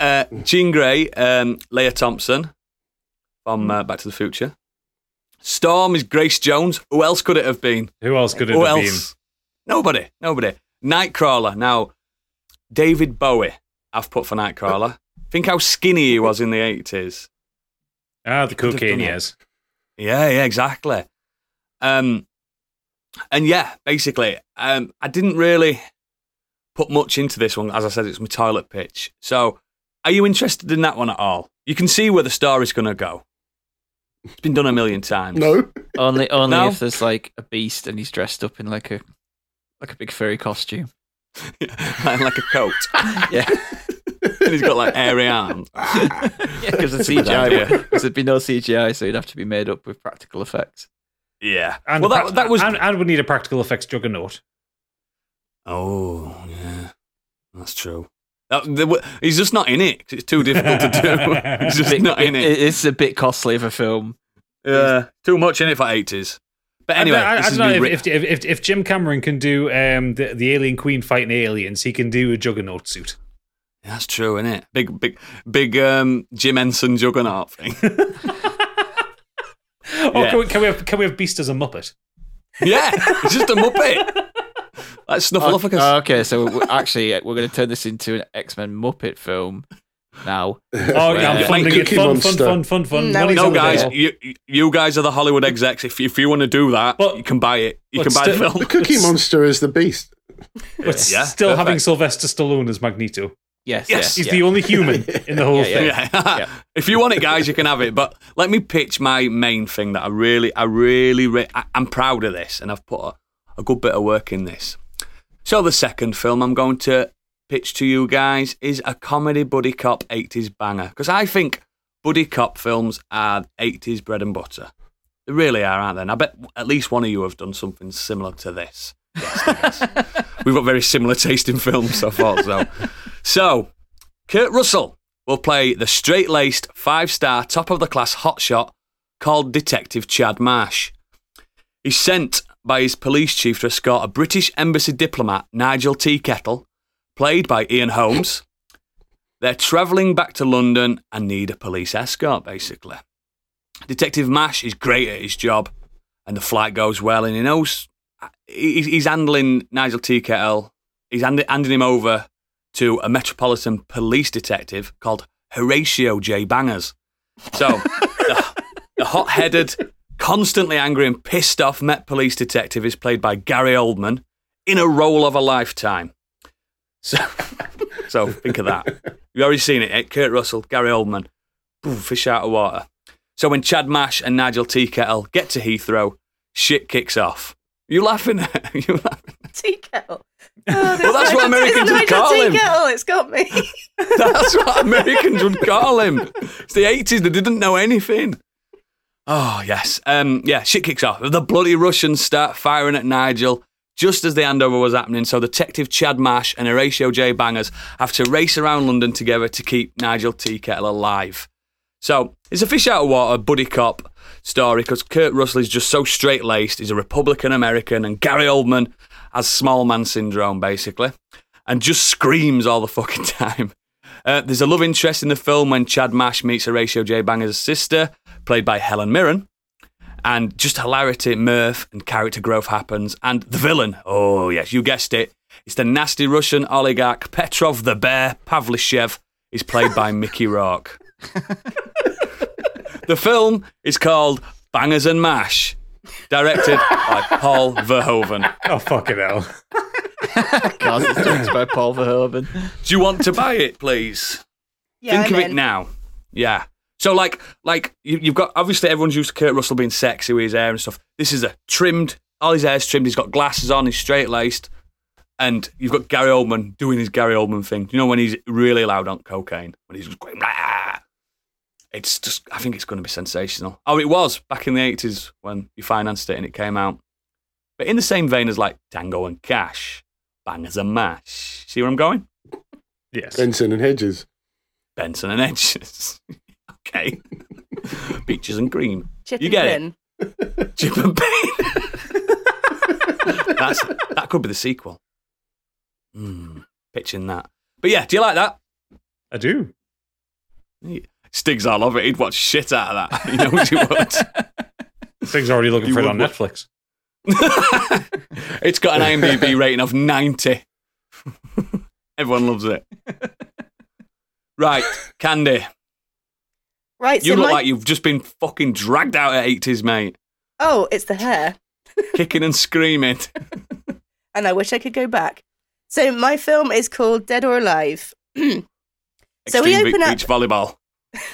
Uh, Jean Grey, um, Lea Thompson from uh, Back to the Future. Storm is Grace Jones. Who else could it have been? Who else could it Who have else? Nobody. Nobody. Nightcrawler. Now, David Bowie, I've put for Nightcrawler. Think how skinny he was in the 80s. Ah, the could cocaine years. Yeah, yeah, exactly. Um, and yeah, basically, um, I didn't really put much into this one. As I said, it's my toilet pitch. So, are you interested in that one at all? You can see where the story's going to go. It's been done a million times. No. Only only No? if there's like a beast and he's dressed up in like a like a big furry costume. like, like a coat, Yeah, and he's got like airy arms. yeah, because the That's a good idea. CGI because there'd be no CGI, so he'd have to be made up with practical effects. Yeah. And, well, the that, prac- that was. and, and we need a practical effects juggernaut. Oh, yeah, that's true. That, there he's just not in it 'cause it's too difficult to do. he's just Bit- not in it. it- It's a bit costly of a film. Yeah, too much in it for eighties. But anyway, I, I, I don't know if, if, if, if Jim Cameron can do um, the, the alien queen fighting aliens, he can do a juggernaut suit. that's true, isn't it? Big, big, big um, Jim Henson juggernaut thing. Oh, Yeah. can, we, can we have can we have Beast as a Muppet? yeah, it's just a muppet. Like Snuffleupagus. Oh, okay, so we actually we're going to turn this into an X Men Muppet film now. Oh, yeah, I'm funding it. Cookie Fun, fun, Monster. fun, fun, fun. No, no, guys, you you guys are the Hollywood execs. If if you want to do that, But- you can buy it. You can buy the film. The Cookie It's- Monster is the beast. But Yeah, still having. Sylvester Stallone as Magneto. Yes, Yes. He's yeah. the only human in the whole Yeah, thing. yeah. Yeah. Yeah. if you want it, guys, you can have it. But let me pitch my main thing that I really, I really, re- I, I'm proud of this, and I've put a, a good bit of work in this. So the second film I'm going to pitch to you guys is a comedy buddy cop 80s banger because I think buddy cop films are 80s bread and butter. They really are, aren't they? And I bet at least one of you have done something similar to this. Yes, We've got very similar taste in films, I thought so. So, Kurt Russell will play the straight laced, five star, top of the class hotshot called Detective Chad Mash. He's sent by his police chief to escort a British embassy diplomat, Nigel T. Played by Ian Holmes. They're travelling back to London and need a police escort, basically. Detective Mash is great at his job, and the flight goes well, and he knows he's handling Nigel T. Kettle. He's hand- handing him over to a metropolitan police detective called Horatio J. Bangers. So, the, the hot headed, constantly angry, and pissed off Met police detective is played by Gary Oldman in a role of a lifetime. So, so think of that. You've already seen it, eh? Kurt Russell, Gary Oldman, Boom, fish out of water. So, when Chad Mash and Nigel T. Kettle get to Heathrow, shit kicks off. You laughing? you laughing? Tea kettle. Well, that's what Americans would call him. It's got me. That's what Americans would call him. It's the 80s, they didn't know anything. Oh, yes. Um, yeah, shit kicks off. The bloody Russians start firing at Nigel just as the handover was happening. So Detective Chad Mash and Horatio J. Bangers have to race around London together to keep Nigel T. Kettle alive. So it's a fish out of water buddy cop story because Kurt Russell is just so straight laced. He's a Republican American, and Gary Oldman has small man syndrome, basically, and just screams all the fucking time. Uh, there's a love interest in the film when Chad Mash meets Horatio J. Banger's sister, played by Helen Mirren. And just hilarity, mirth, and character growth happens. And the villain, oh yes, you guessed it, it's the nasty Russian oligarch Petrov the Bear Pavlishev, is played by Mickey Rourke. the film is called Bangers and Mash, directed by Paul Verhoeven. Oh, fucking hell. Cars it's directed by Paul Verhoeven. Do you want to buy it, please? Yeah, Think I'm of it now. Yeah. So like like you, you've got obviously everyone's used to Kurt Russell being sexy with his hair and stuff. This is a trimmed. All his hair's trimmed. He's got glasses on. He's straight laced, and you've got Gary Oldman doing his Gary Oldman thing. You know when he's really loud on cocaine when he's just going. Blah. It's just. I think it's going to be sensational. Oh, it was back in the eighties when you financed it and it came out. But in the same vein as like Tango and Cash, Bangers and Mash. See where I'm going? Yes. Benson and Hedges. Benson and Edges. okay. Beaches and cream. Chip You and get it. Chip and Pain. That's that could be the sequel. Mm. pitching that. But yeah, do you like that? I do. Stig's all over it. He'd watch shit out of that. He knows he would. Stig's already looking You for it on wa- Netflix. it's got an IMDb rating of 90. Everyone loves it. Right, Candy. Right, You so look my- like you've just been fucking dragged out of 80s, mate. oh, it's the hair. Kicking and screaming. and I wish I could go back. So my film is called Dead or Alive. so we Extreme open Be- up. Beach volleyball.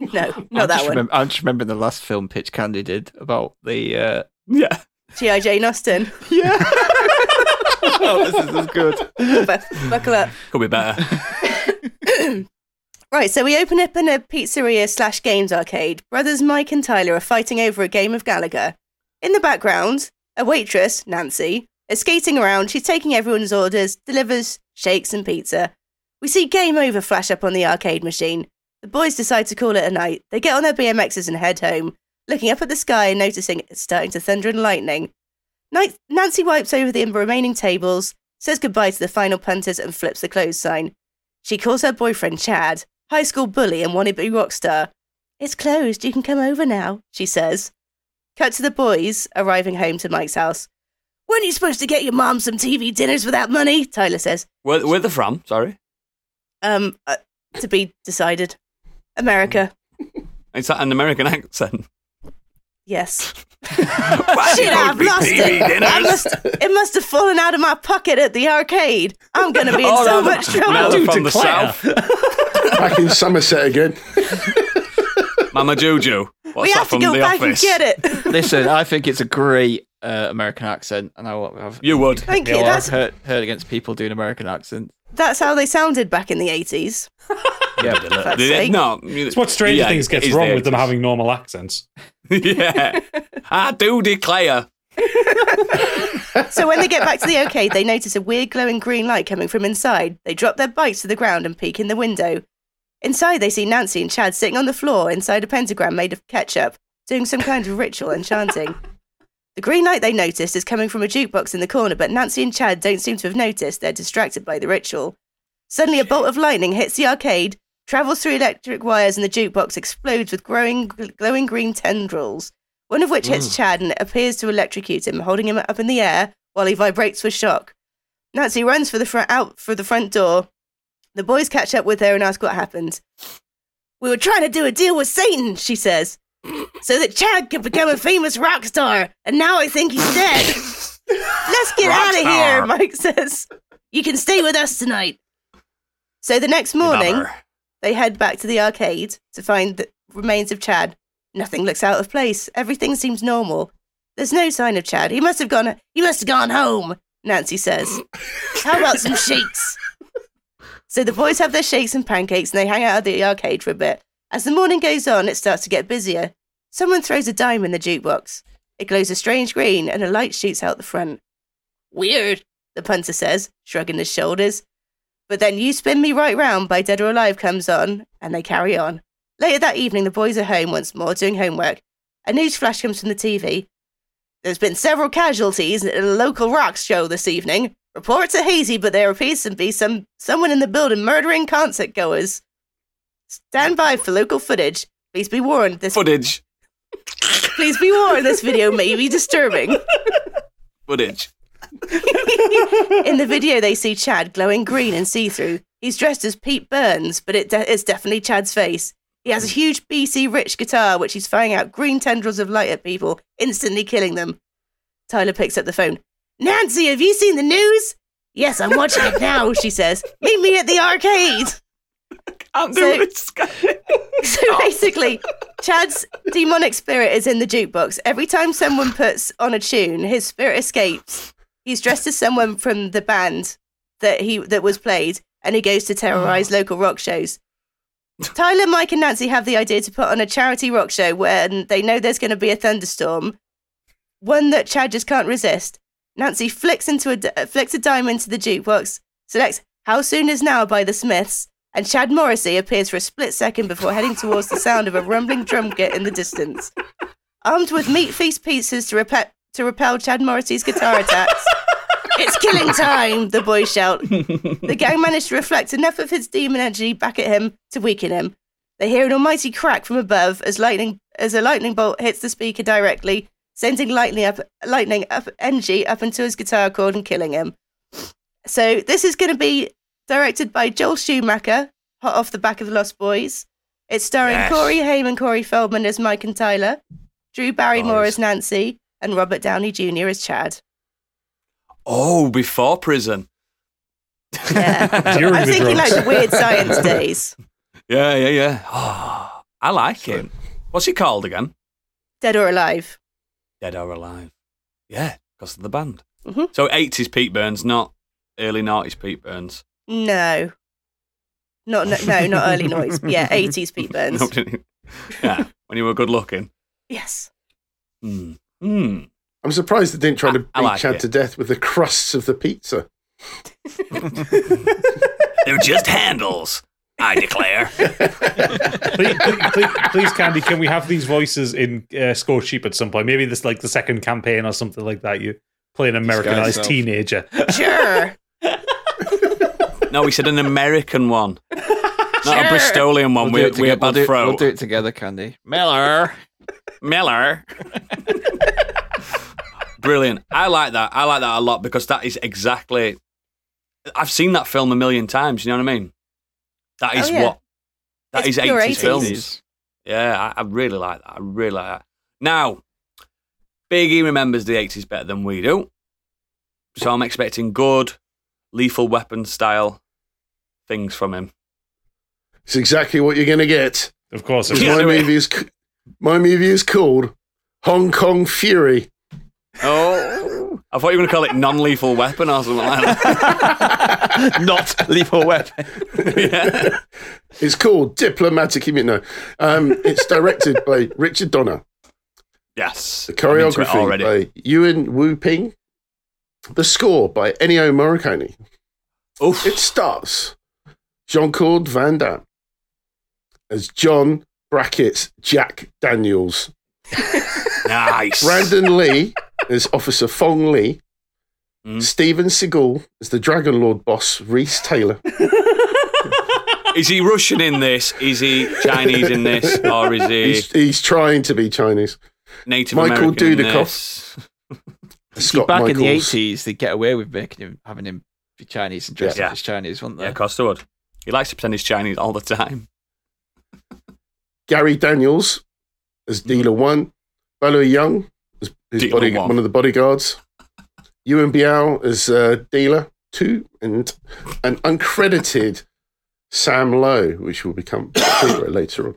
No, not that just one. remem- I'm just remembering the last film Pitch Candy did about the. Uh... Yeah. G.I. Jane Austen. Yeah. oh, this is as good. But Buckle up. Could be better. Right, so we open up in a pizzeria slash games arcade. Brothers Mike and Tyler are fighting over a game of Galaga. In the background, a waitress, Nancy, is skating around. She's taking everyone's orders, delivers shakes and pizza. We see Game Over flash up on the arcade machine. The boys decide to call it a night. They get on their BMXs and head home, looking up at the sky and noticing it's starting to thunder and lightning. Nancy wipes over the remaining tables, says goodbye to the final punters, and flips the close sign. She calls her boyfriend Chad, high school bully and wannabe rock star. It's closed, you can come over now, she says. Cut to the boys arriving home to Mike's house. Weren't you supposed to get your mom some TV dinners without money? Tyler says. Where, where they from? Sorry. Um, uh, to be decided. America. Is that an American accent? Yes. Why Shit, I've lost it. I must, it must have fallen out of my pocket at the arcade. I'm going to be in Oh, so no, much trouble. they're Dude, from the declare. south. Back in Somerset again. Mama Juju. What's we that have to from go the back office? and get it. Listen, I think it's a great uh, American accent, and I, I've, You would. Thank Yeah, you. well, That's, I've heard, heard against people doing American accents. that's how they sounded back in the 80s. Yeah, fuck's Did it- sake. No. It's what Stranger yeah, Things gets wrong the with them having normal accents. yeah. I do declare. So when they get back to the arcade, they notice a weird glowing green light coming from inside. They drop their bikes to the ground and peek in the window. Inside, they see Nancy and Chad sitting on the floor inside a pentagram made of ketchup, doing some kind of ritual and chanting. The green light they noticed is coming from a jukebox in the corner, but Nancy and Chad don't seem to have noticed. They're distracted by the ritual. Suddenly, a bolt of lightning hits the arcade, travels through electric wires, and the jukebox explodes with growing, glowing green tendrils. One of which hits mm. Chad and appears to electrocute him, holding him up in the air while he vibrates with shock. Nancy runs for the front out for the front door. The boys catch up with her and ask what happened. We were trying to do a deal with Satan, she says, so that Chad could become a famous rock star, and now I think he's dead. Let's get Rock out of star. here, Mike says. You can stay with us tonight. So the next morning, Bummer. They head back to the arcade to find the remains of Chad. Nothing looks out of place. Everything seems normal. There's no sign of Chad. He must have gone. He must have gone home. Nancy says. How about some shakes? So the boys have their shakes and pancakes, and they hang out at the arcade for a bit. As the morning goes on, it starts to get busier. Someone throws a dime in the jukebox. It glows a strange green, and a light shoots out the front. Weird, the punter says, shrugging his shoulders. But then You Spin Me Right Round by Dead or Alive comes on, and they carry on. Later that evening, the boys are home once more doing homework. A news flash comes from the TV. There's been several casualties at a local rock show this evening. Reports are hazy, but there appears to be some someone in the building murdering concert goers. Stand by for local footage. Please be warned. This Footage. please be warned. This video may be disturbing. Footage. In the video, they see Chad glowing green and see through. He's dressed as Pete Burns, but it de- it's definitely Chad's face. He has a huge BC Rich guitar, which he's firing out green tendrils of light at people, instantly killing them. Tyler picks up the phone. Nancy, have you seen the news? Yes, I'm watching it now, she says. Meet me at the arcade. I'm So-. So basically, Chad's demonic spirit is in the jukebox. Every time someone puts on a tune, his spirit escapes. He's dressed as someone from the band that he that was played, and he goes to terrorize mm. local rock shows. Tyler, Mike, and Nancy have the idea to put on a charity rock show when they know there's going to be a thunderstorm, one that Chad just can't resist. Nancy flicks into a flicks a dime into the jukebox, selects "How Soon Is Now" by the Smiths, and Chad Morrissey appears for a split second before heading towards the sound of a rumbling drum kit in the distance. Armed with meat feast pizzas to repel, to repel Chad Morrissey's guitar attacks, it's killing time, the boys shout. The gang manage to reflect enough of his demon energy back at him to weaken him. They hear an almighty crack from above as lightning as a lightning bolt hits the speaker directly, sending lightning up lightning up energy up into his guitar cord and killing him. So this is going to be directed by Joel Schumacher, hot off the back of the Lost Boys. It's starring Yes. Corey Haim and Corey Feldman as Mike and Tyler, Drew Barrymore Boys. as Nancy, and Robert Downey Jr. as Chad. Oh, before prison. Yeah. I'm the thinking like drugs. the weird science days. Yeah, yeah, yeah. Oh, I like him. What's he called again? Dead or alive. Dead or Alive. Yeah, because of the band. Mhm. So 80s Pete Burns, not early 90s Pete Burns. No. Not no, no, not early noise. Yeah, 80s Pete Burns. yeah, when you were good looking. Yes. Hmm. Hmm. I'm surprised they didn't try to beat I like Chad it. to death with the crusts of the pizza. They're just handles, I declare. please, please, please, please, Candy, can we have these voices in uh, Score Sheep at some point? Maybe this like the second campaign or something like that. You play an Americanized teenager. Sure. no, we said an American one, not a Sure. Bristolian one. We'll We're, do, it we're together. we'll, do, we'll do it together, Candy. Miller. Miller. Brilliant. I like that. I like that a lot because that is exactly. I've seen that film a million times. You know what I mean? That oh, is Oh, yeah. what. That It's is 80s 80s. films. Yeah, I, I really like that. I really like that. Now, Biggie remembers the 80s better than we do. So I'm expecting good, lethal weapon style things from him. It's exactly what you're going to get. Of course, it's my movie is my movie is called Hong Kong Fury. Oh, I thought you were going to call it non lethal weapon or something like that. Not lethal weapon. yeah. It's called Diplomatic Immu- No, um, it's directed by Richard Donner. Yes. The I'm into it choreography by Yuen Woo-ping. The score by Ennio Morricone. Oof. It starts Jean Claude Van Damme as John brackets Jack Daniels, Nice. Brandon Lee as Officer Fong Lee, Mm. Steven Seagal as the Dragon Lord boss Reese Taylor, Is he Russian in this? Is he Chinese in this? Or is he he's, he's trying to be Chinese. Native Michael American in Dudikoff. this? Scott Back in the 80s, they'd get away with making him, having him be Chinese and dressed Yeah. up as Chinese, wouldn't they? Yeah, of course would. He likes to pretend he's Chinese all the time. Gary Daniels as Dealer One, Bolo Yeung body, One. one of the bodyguards, Yuen Biao as uh, Dealer Two, and an uncredited Sam Lowe, which will become clearer later on.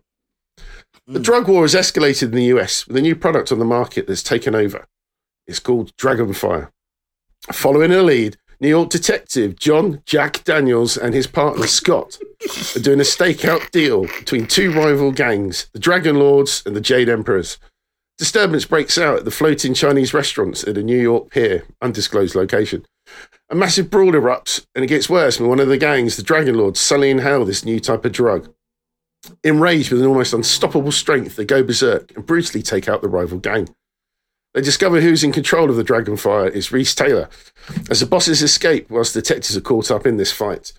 The drug war has escalated in the US with a new product on the market that's taken over. It's called Dragonfire. Following a lead, New York detective John Jack Daniels and his partner Scott are doing a stakeout deal between two rival gangs, the Dragon Lords and the Jade Emperors. Disturbance breaks out at the floating Chinese restaurants at a New York pier, undisclosed location. A massive brawl erupts, and it gets worse when one of the gangs, the Dragon Lords, suddenly inhale this new type of drug. Enraged with an almost unstoppable strength, they go berserk and brutally take out the rival gang. They discover who's in control of the Dragonfire is Reese Taylor, as the bosses escape whilst detectives are caught up in this fight.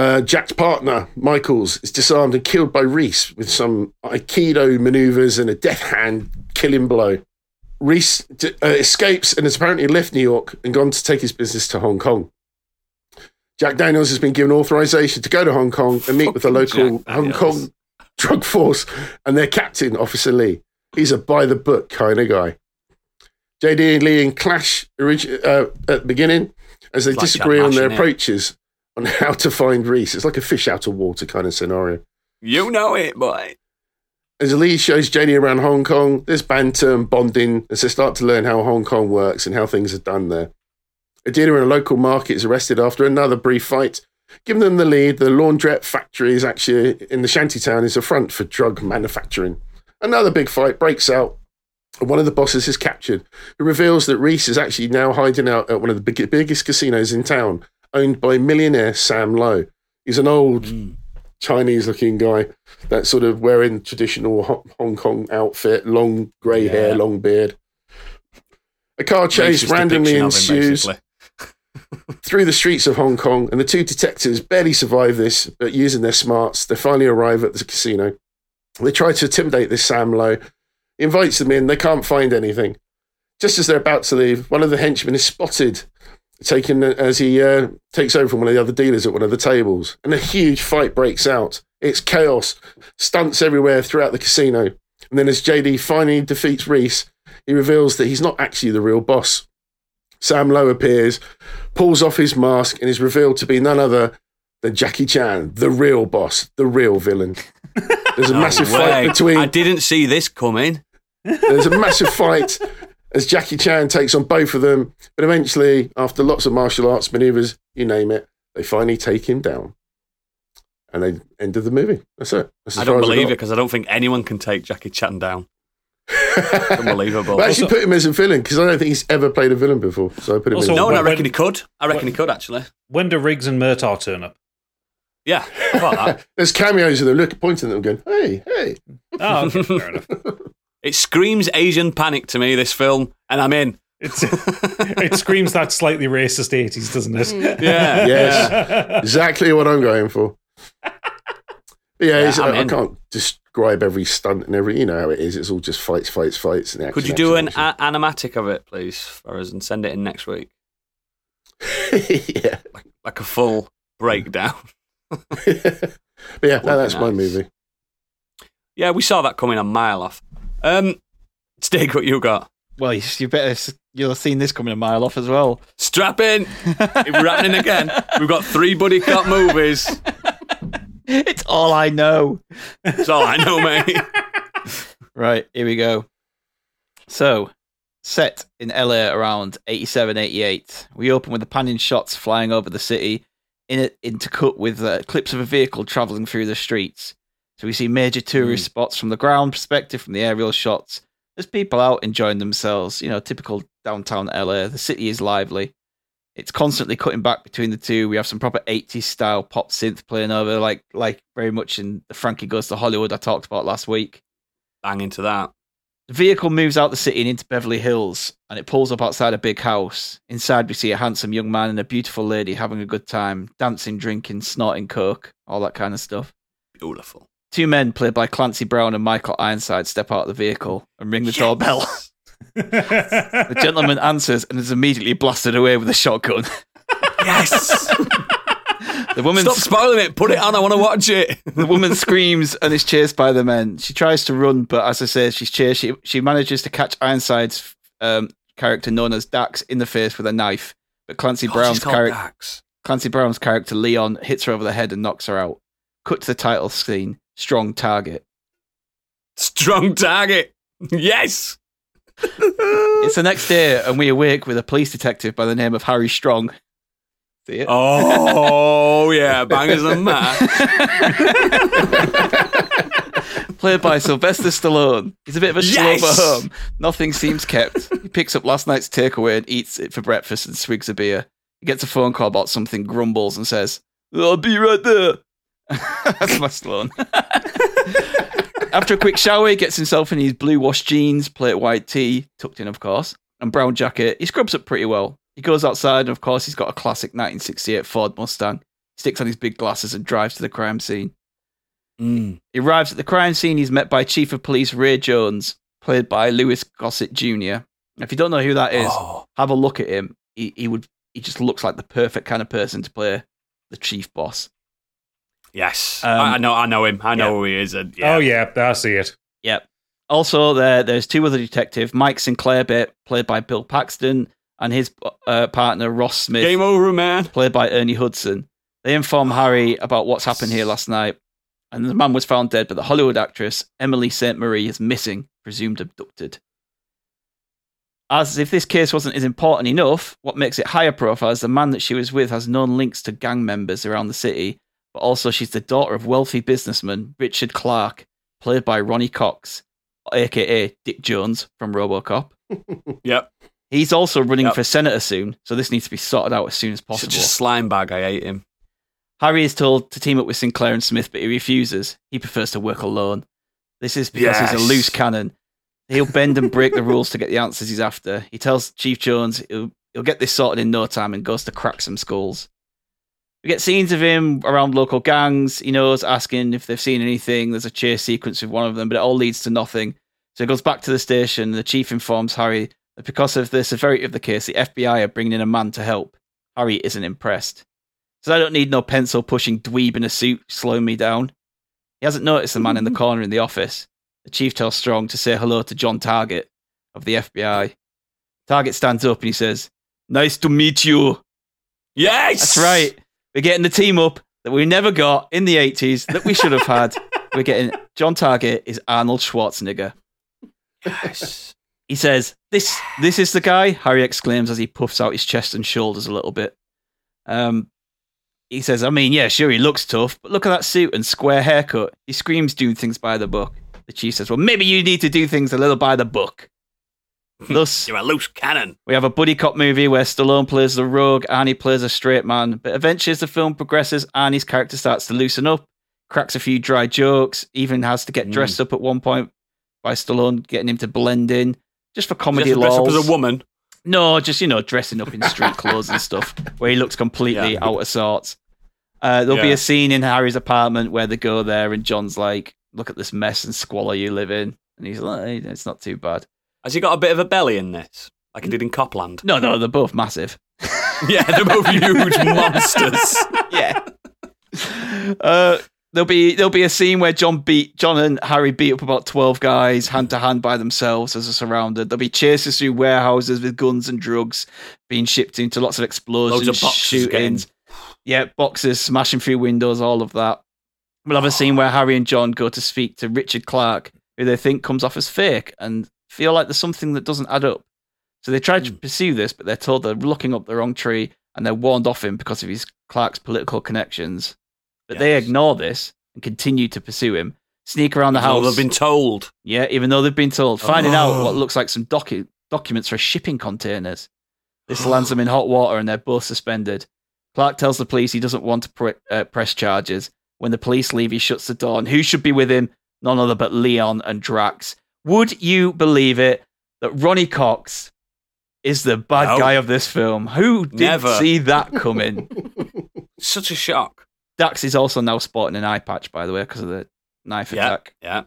Uh, Jack's partner, Michaels, is disarmed and killed by Reese with some Aikido maneuvers and a death hand killing blow. Reese d- uh, escapes and has apparently left New York and gone to take his business to Hong Kong. Jack Daniels has been given authorization to go to Hong Kong and meet with the local Jack Hong Daniels. Kong drug force and their captain, Officer Lee. He's a by the book kind of guy. JD and Lee in clash origi- uh, at the beginning as they It's disagree on their innit? approaches on how to find Reese. It's like a fish out of water kind of scenario. You know it, boy. As Lee shows JD around Hong Kong, there's banter and bonding as they start to learn how Hong Kong works and how things are done there. A dealer in a local market is arrested after another brief fight. Giving them the lead, the laundrette factory is actually in the shantytown is a front for drug manufacturing. Another big fight breaks out, and one of the bosses is captured, who reveals that Reese is actually now hiding out at one of the big, biggest casinos in town, owned by millionaire Sam Lowe. He's an old Mm. Chinese looking guy that's sort of wearing traditional Hong Kong outfit, long grey Yeah. hair, long beard. A car chase Racist randomly him, ensues. through the streets of Hong Kong, and the two detectives barely survive this, but using their smarts, they finally arrive at the casino. They try to intimidate this Sam Lowe. He invites them in. They can't find anything. Just as they're about to leave, one of the henchmen is spotted taking as he uh, takes over from one of the other dealers at one of the tables, and a huge fight breaks out. It's chaos, stunts everywhere throughout the casino. And then, as JD finally defeats Reese, he reveals that he's not actually the real boss. Sam Lowe appears, pulls off his mask, and is revealed to be none other than Jackie Chan, the real boss, the real villain. There's a No massive way. fight between. I didn't see this coming. There's a massive fight as Jackie Chan takes on both of them. But eventually, after lots of martial arts maneuvers, you name it, they finally take him down. And they ended the movie. That's it. That's I don't believe it because I don't think anyone can take Jackie Chan down. Unbelievable. But I actually Also- put him as a villain because I don't think he's ever played a villain before. So I put him Also- in. no, and I when- reckon he could. I reckon when- he could actually. When do Riggs and Murtaugh turn up? Yeah, I that. There's cameos of them look pointing at them going, hey, hey. Oh, okay, fair enough. It screams Asian panic to me. This film, and I'm in. It's, it screams that slightly racist 80s, doesn't it? Mm. Yeah, Yes. exactly what I'm going for. Yeah, Yeah, it's, I'm I, I can't describe every stunt and every, you know how it is. It's all just fights, fights, fights. And Could you action, do an action, a- animatic of it, please, for us, and send it in next week, yeah. like a full breakdown? but yeah, no, Would be that's my movie. Yeah, we saw that coming a mile off. Um, Stig, what you got? Well, you, you better you'll have seen this coming a mile off as well. Strap in. We're happening again. We've got three buddy cop movies. it's all I know. It's all I know, mate. Right, here we go. So, set in LA around 87, 88. We open with the panning shots flying over the city, in it, intercut with uh, clips of a vehicle traveling through the streets. So we see major tourist mm. spots from the ground perspective, from the aerial shots. There's people out enjoying themselves. You know, typical downtown LA. The city is lively. It's constantly cutting back between the two. We have some proper 80s style pop synth playing over, like like very much in the Frankie Goes to Hollywood I talked about last week. Bang into that. The vehicle moves out the city and into Beverly Hills, and it pulls up outside a big house. Inside, we see a handsome young man and a beautiful lady having a good time, dancing, drinking, snorting coke, all that kind of stuff. Beautiful. Two men, played by Clancy Brown and Michael Ironside, step out of the vehicle and ring the doorbell. The gentleman answers and is immediately blasted away with a shotgun. Yes. The woman, Stop spoiling it. Put it on. I want to watch it. the woman screams and is chased by the men. She tries to run, but as I say, she's chased. She, she manages to catch Ironside's um, character, known as Dax, in the face with a knife. But Clancy God, Brown's character, Clancy Brown's character Leon, hits her over the head and knocks her out. Cut to the title scene. Strong target. Strong target. Yes. It's the next day, and we awake with a police detective by the name of Harry Strong. See it? Oh yeah, bangers and mash. Played by Sylvester Stallone. He's a bit of a Yes! home. Nothing seems kept. He picks up last night's takeaway and eats it for breakfast and swigs a beer. He gets a phone call about something, grumbles, and says, I'll be right there. That's my Stallone. After a quick shower, he gets himself in his blue wash jeans, plate white tee, tucked in, of course, and brown jacket. He scrubs up pretty well. He goes outside, and of course, he's got a classic 1968 Ford Mustang. Sticks on his big glasses and drives to the crime scene. Mm. He arrives at the crime scene. He's met by Chief of Police Ray Jones, played by Louis Gossett Jr. If you don't know who that is, Oh, have a look at him. He, he would he just looks like the perfect kind of person to play the chief boss. Yes. Um, I I know. I know him. I know yeah. who he is. and yeah. Oh, yeah, I see it. Yep. Also, there there's two other detectives, Mike Sinclair, bit played by Bill Paxton, and his uh, partner Ross Smith, Game over, man. played by Ernie Hudson. They inform Harry about what's happened here last night, and the man was found dead, but the Hollywood actress Emily St. Marie is missing, presumed abducted. As if this case wasn't as important enough, what makes it higher profile is the man that she was with has known links to gang members around the city, but also she's the daughter of wealthy businessman Richard Clark, played by Ronny Cox, aka Dick Jones from Robocop. Yep. He's also running Yep. for senator soon, so this needs to be sorted out as soon as possible. Such a slime bag. I hate him. Harry is told to team up with Sinclair and Smith, but he refuses. He prefers to work alone. This is because he's a loose cannon. He'll bend and break the rules to get the answers he's after. He tells Chief Jones he'll, he'll get this sorted in no time and goes to crack some skulls. We get scenes of him around local gangs. He knows asking if they've seen anything. There's a chase sequence with one of them, but it all leads to nothing. So he goes back to the station. The chief informs Harry that because of the severity of the case, the FBI are bringing in a man to help. Harry isn't impressed. Says, I don't need no pencil pushing dweeb in a suit slowing me down. He hasn't noticed the man in the corner in the office. The chief tells Strong to say hello to John Target of the FBI. Target stands up and he says, Nice to meet you. Yes, That's right. We're getting the team up that we never got in the 80s that we should have had. We're getting John Target is Arnold Schwarzenegger. Yes. He says, "This, this is the guy." Harry exclaims as he puffs out his chest and shoulders a little bit. Um, he says, "I mean, yeah, sure, he looks tough, but look at that suit and square haircut. He screams doing things by the book." The chief says, "Well, maybe you need to do things a little by the book." Thus, You're a loose cannon. we have a buddy cop movie where Stallone plays the rogue, Arnie plays a straight man. But eventually, as the film progresses, Arnie's character starts to loosen up, cracks a few dry jokes, even has to get Mm. dressed up at one point by Stallone, getting him to blend in just for comedy. Just dress up as a woman. No, just you know, dressing up in street clothes and stuff, where he looks completely Yeah. out of sorts. Uh, there'll be a scene in Harry's apartment where they go there, and John's like, "Look at this mess and squalor you live in," and he's like, "It's not too bad." Has he got a bit of a belly in this, like he did in Copland? No, no, they're both massive. yeah, they're both huge monsters. yeah. Uh, there'll be there'll be a scene where John beat John and Harry beat up about twelve guys hand to hand by themselves as they're surrounded. There'll be chases through warehouses with guns and drugs being shipped into lots of explosions, Loads of boxes shootings. Yeah, boxes smashing through windows, all of that. We'll have a scene where Harry and John go to speak to Richard Clark, who they think comes off as fake, and feel like there's something that doesn't add up. So they try to pursue this, but they're told they're looking up the wrong tree, and they're warned off him because of his Clark's political connections. But they ignore this and continue to pursue him, sneak around the Even though house. They've been told. Yeah, even though they've been told, finding out Oh. what looks like some docu- documents for shipping containers. This lands them in hot water and they're both suspended. Clark tells the police he doesn't want to pre- uh, press charges. When the police leave, he shuts the door. And who should be with him? None other but Leon and Drax. Would you believe it that Ronny Cox is the bad No. guy of this film? Who did Never. see that coming? Such a shock. Dax is also now sporting an eye patch, by the way, because of the knife Yeah, attack. yeah.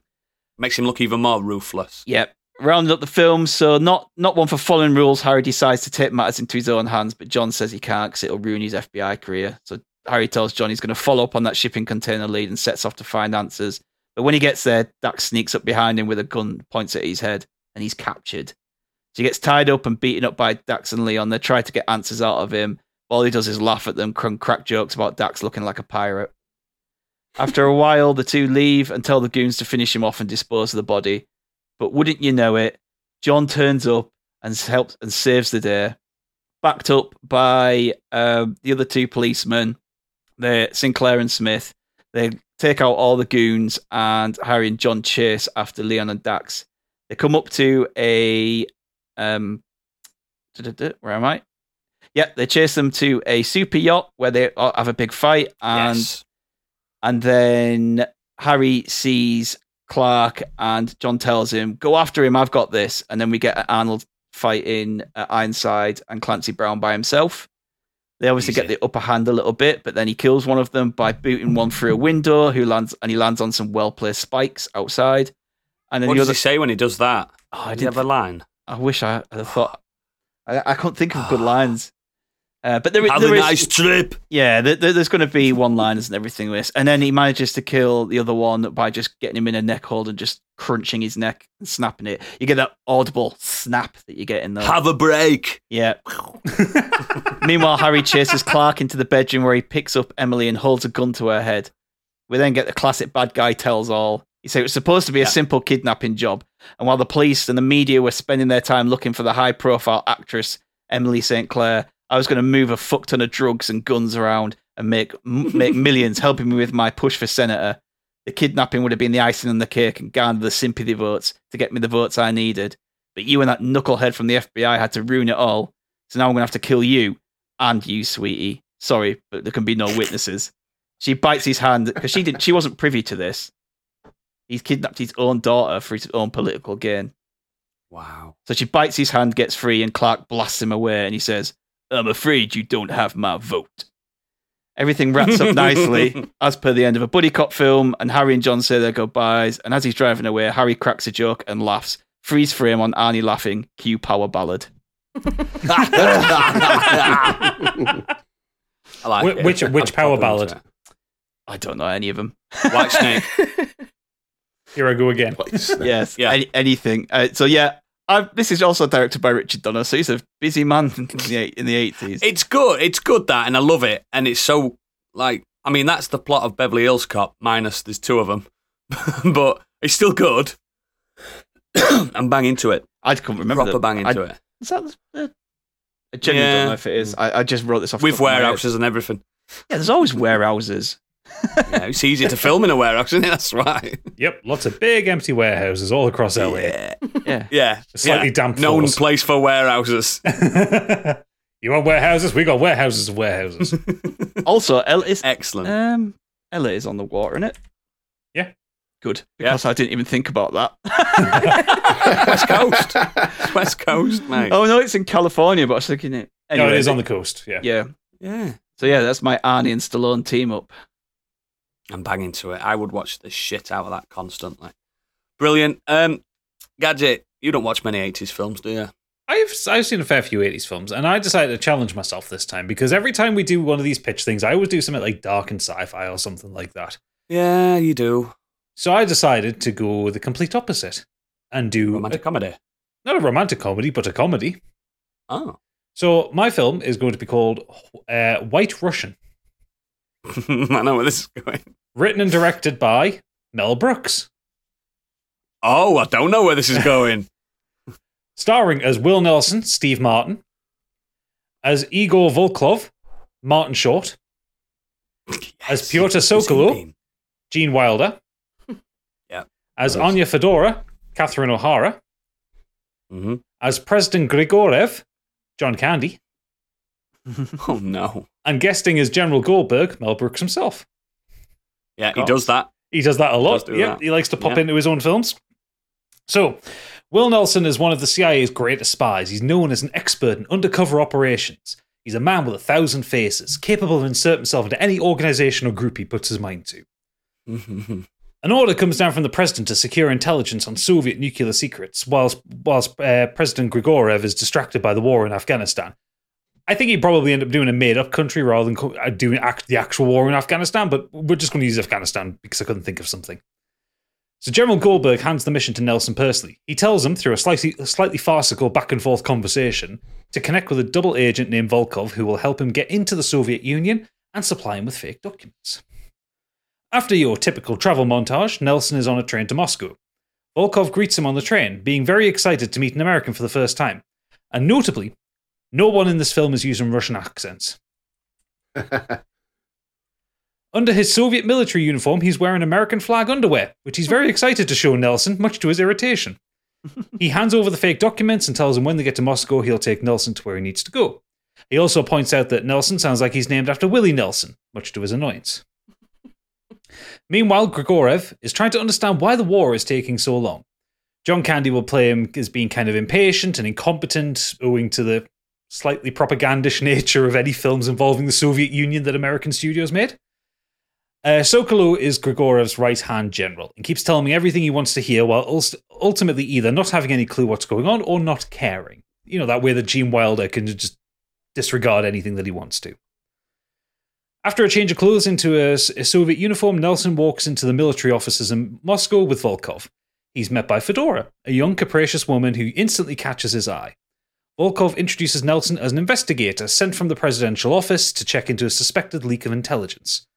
Makes him look even more ruthless. Yep. Rounded up the film, so not not one for following rules. Harry decides to take matters into his own hands, but John says he can't because it'll ruin his FBI career. So Harry tells John he's going to follow up on that shipping container lead and sets off to find answers. But when he gets there, Dax sneaks up behind him with a gun, points at his head, and he's captured. So he gets tied up and beaten up by Dax and Leon. They try to get answers out of him. All he does is laugh at them, crack jokes about Dax looking like a pirate. After a while, the two leave and tell the goons to finish him off and dispose of the body. But wouldn't you know it, John turns up and helps and saves the day, backed up by um, the other two policemen, Sinclair and Smith. They take out all the goons, and Harry and John chase after Leon and Dax. They come up to a um, where am I? Yeah, they chase them to a super yacht where they have a big fight, and yes. and then Harry sees Clark, and John tells him, "Go after him. I've got this." And then we get Arnold fighting uh, Ironside and Clancy Brown by himself. They obviously get the upper hand a little bit, but then he kills one of them by booting one through a window, who lands and he lands on some well placed spikes outside. And then What the does other, he say when he does that? oh, I didn't. have a line? I wish I had thought. I, I couldn't think of good lines. Uh, but there, Have there a is- nice trip. yeah, there, there- there's going to be one liners and everything with this. And then he manages to kill the other one by just getting him in a neck hold and just crunching his neck and snapping it. You get that audible snap that you get in there. Have a break. yeah. Meanwhile, Harry chases Clark into the bedroom where he picks up Emily and holds a gun to her head. We then get the classic bad guy tells all. He said it was supposed to be a Yeah. simple kidnapping job. And while the police and the media were spending their time looking for the high profile actress, Emily St. Clair, I was going to move a fuck ton of drugs and guns around and make m- make millions helping me with my push for senator. The kidnapping would have been the icing on the cake and garnered the sympathy votes to get me the votes I needed. But you and that knucklehead from the FBI had to ruin it all. So now I'm going to have to kill you and you, sweetie. Sorry, but there can be no witnesses. She bites his hand because she didn't. She wasn't privy to this. He's kidnapped his own daughter for his own political gain. Wow. So she bites his hand, gets free, and Clark blasts him away, and he says, "I'm afraid you don't have my vote." Everything wraps up nicely, as per the end of a buddy cop film, and Harry and John say their goodbyes. And as he's driving away, Harry cracks a joke and laughs. Freeze frame on Arnie laughing. Cue power ballad. I like Wh- it. which- I'd which power ballad? I don't know any of them. White Snake. Here I go again. yes, Yeah. any, anything. Uh, so yeah, i this is also directed by Richard Donner, so he's a busy man in the eight- in the eighties. It's good. It's good that, and I love it. And it's so like, I mean, that's the plot of Beverly Hills Cop minus there's two of them, but it's still good. and bang into it. I couldn't remember. Proper the- bang into I, it Is that? The, I genuinely Yeah. don't know if it is. I, I just wrote this off with top of my head. warehouses and everything. Yeah, there's always warehouses. Yeah, it's easier to film in a warehouse, isn't it? That's right. Yep, lots of big empty warehouses all across LA. Yeah, Yeah. yeah. Slightly yeah. damp Known floors. place for warehouses. you want warehouses? We got warehouses of warehouses. Also, L is Excellent. um LA is on the water, isn't it? Yeah. Good. Because I didn't even think about that. West Coast. West Coast, mate. oh no, it's in California, but I was thinking it. no, it is on the coast. Yeah. Yeah. Yeah. So yeah, that's my Arnie and Stallone team up. I'm banging to it. I would watch the shit out of that constantly. Brilliant. Um, Gadget, you don't watch many 80s films, do you? I've I've seen a fair few 80s films, and I decided to challenge myself this time because every time we do one of these pitch things, I always do something like dark and sci-fi or something like that. Yeah, you do. So I decided to go the complete opposite and do Romantic a- comedy. not a romantic comedy, but a comedy. Oh. So my film is going to be called uh, White Russian, I know where this is going. written and directed by Mel Brooks, Oh, I don't know where this is going. starring as Will Nelson, Steve Martin, as Igor Volkov, Martin Short, As Pyotr Who's he Sokolow? been? Gene Wilder, Yeah. as Nice. Anya Fedora, Catherine O'Hara, Mhm. as President Grigorev, John Candy, Oh, no. and guesting is General Goldberg, Mel Brooks himself. Yeah, he does that. He does that a lot. Yep, that. he likes to pop Yeah. into his own films. So, Will Nelson is one of the CIA's greatest spies. He's known as an expert in undercover operations. He's a man with a thousand faces, capable of inserting himself into any organization or group he puts his mind to. An order comes down from the president to secure intelligence on Soviet nuclear secrets, whilst whilst uh, President Grigorev is distracted by the war in Afghanistan. I think he probably ended up doing a made-up country rather than uh, doing act- the actual war in Afghanistan. But we're just going to use Afghanistan because I couldn't think of something. So General Goldberg hands the mission to Nelson personally. He tells him through a slightly slightly farcical back and forth conversation to connect with a double agent named Volkov who will help him get into the Soviet Union and supply him with fake documents. After your typical travel montage, Nelson is on a train to Moscow. Volkov greets him on the train, being very excited to meet an American for the first time. And notably, no one in this film is using Russian accents. Under his Soviet military uniform, he's wearing American flag underwear, which he's very excited to show Nelson, much to his irritation. he hands over the fake documents and tells him when they get to Moscow, he'll take Nelson to where he needs to go. He also points out that Nelson sounds like he's named after Willie Nelson, much to his annoyance. Meanwhile, Grigorev is trying to understand why the war is taking so long. John Candy will play him as being kind of impatient and incompetent, owing to the slightly propagandish nature of any films involving the Soviet Union that American studios made. Uh, Sokolow is Grigorev's right hand general and keeps telling me everything he wants to hear while ultimately either not having any clue what's going on or not caring. You know, that way that Gene Wilder can just disregard anything that he wants to. After a change of clothes into a, a Soviet uniform, Nelson walks into the military offices in Moscow with Volkov. He's met by Fedora, a young, capricious woman who instantly catches his eye. Volkov introduces Nelson as an investigator sent from the presidential office to check into a suspected leak of intelligence.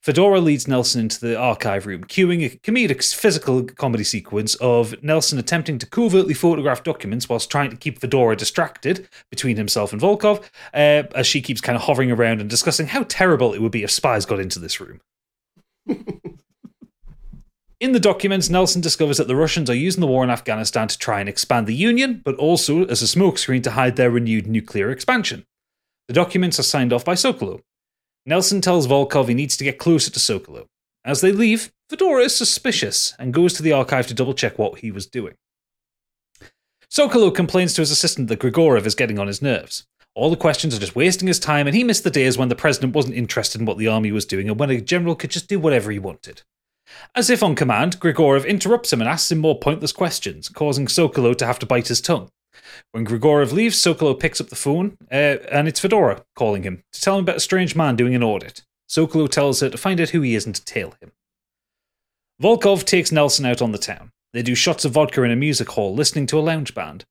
Fedora leads Nelson into the archive room, cueing a comedic physical comedy sequence of Nelson attempting to covertly photograph documents whilst trying to keep Fedora distracted between himself and Volkov, uh, as she keeps kind of hovering around and discussing how terrible it would be if spies got into this room. In the documents, Nelson discovers that the Russians are using the war in Afghanistan to try and expand the Union, but also as a smokescreen to hide their renewed nuclear expansion. The documents are signed off by Sokolow. Nelson tells Volkov he needs to get closer to Sokolow. As they leave, Fedora is suspicious and goes to the archive to double check what he was doing. Sokolo complains to his assistant that Grigorov is getting on his nerves. All the questions are just wasting his time, and he missed the days when the president wasn't interested in what the army was doing and when a general could just do whatever he wanted. As if on command, Grigorov interrupts him and asks him more pointless questions, causing Sokolo to have to bite his tongue. When Grigorov leaves, Sokolo picks up the phone, uh, and it's Fedora calling him to tell him about a strange man doing an audit. Sokolo tells her to find out who he is and to tail him. Volkov takes Nelson out on the town. They do shots of vodka in a music hall, listening to a lounge band.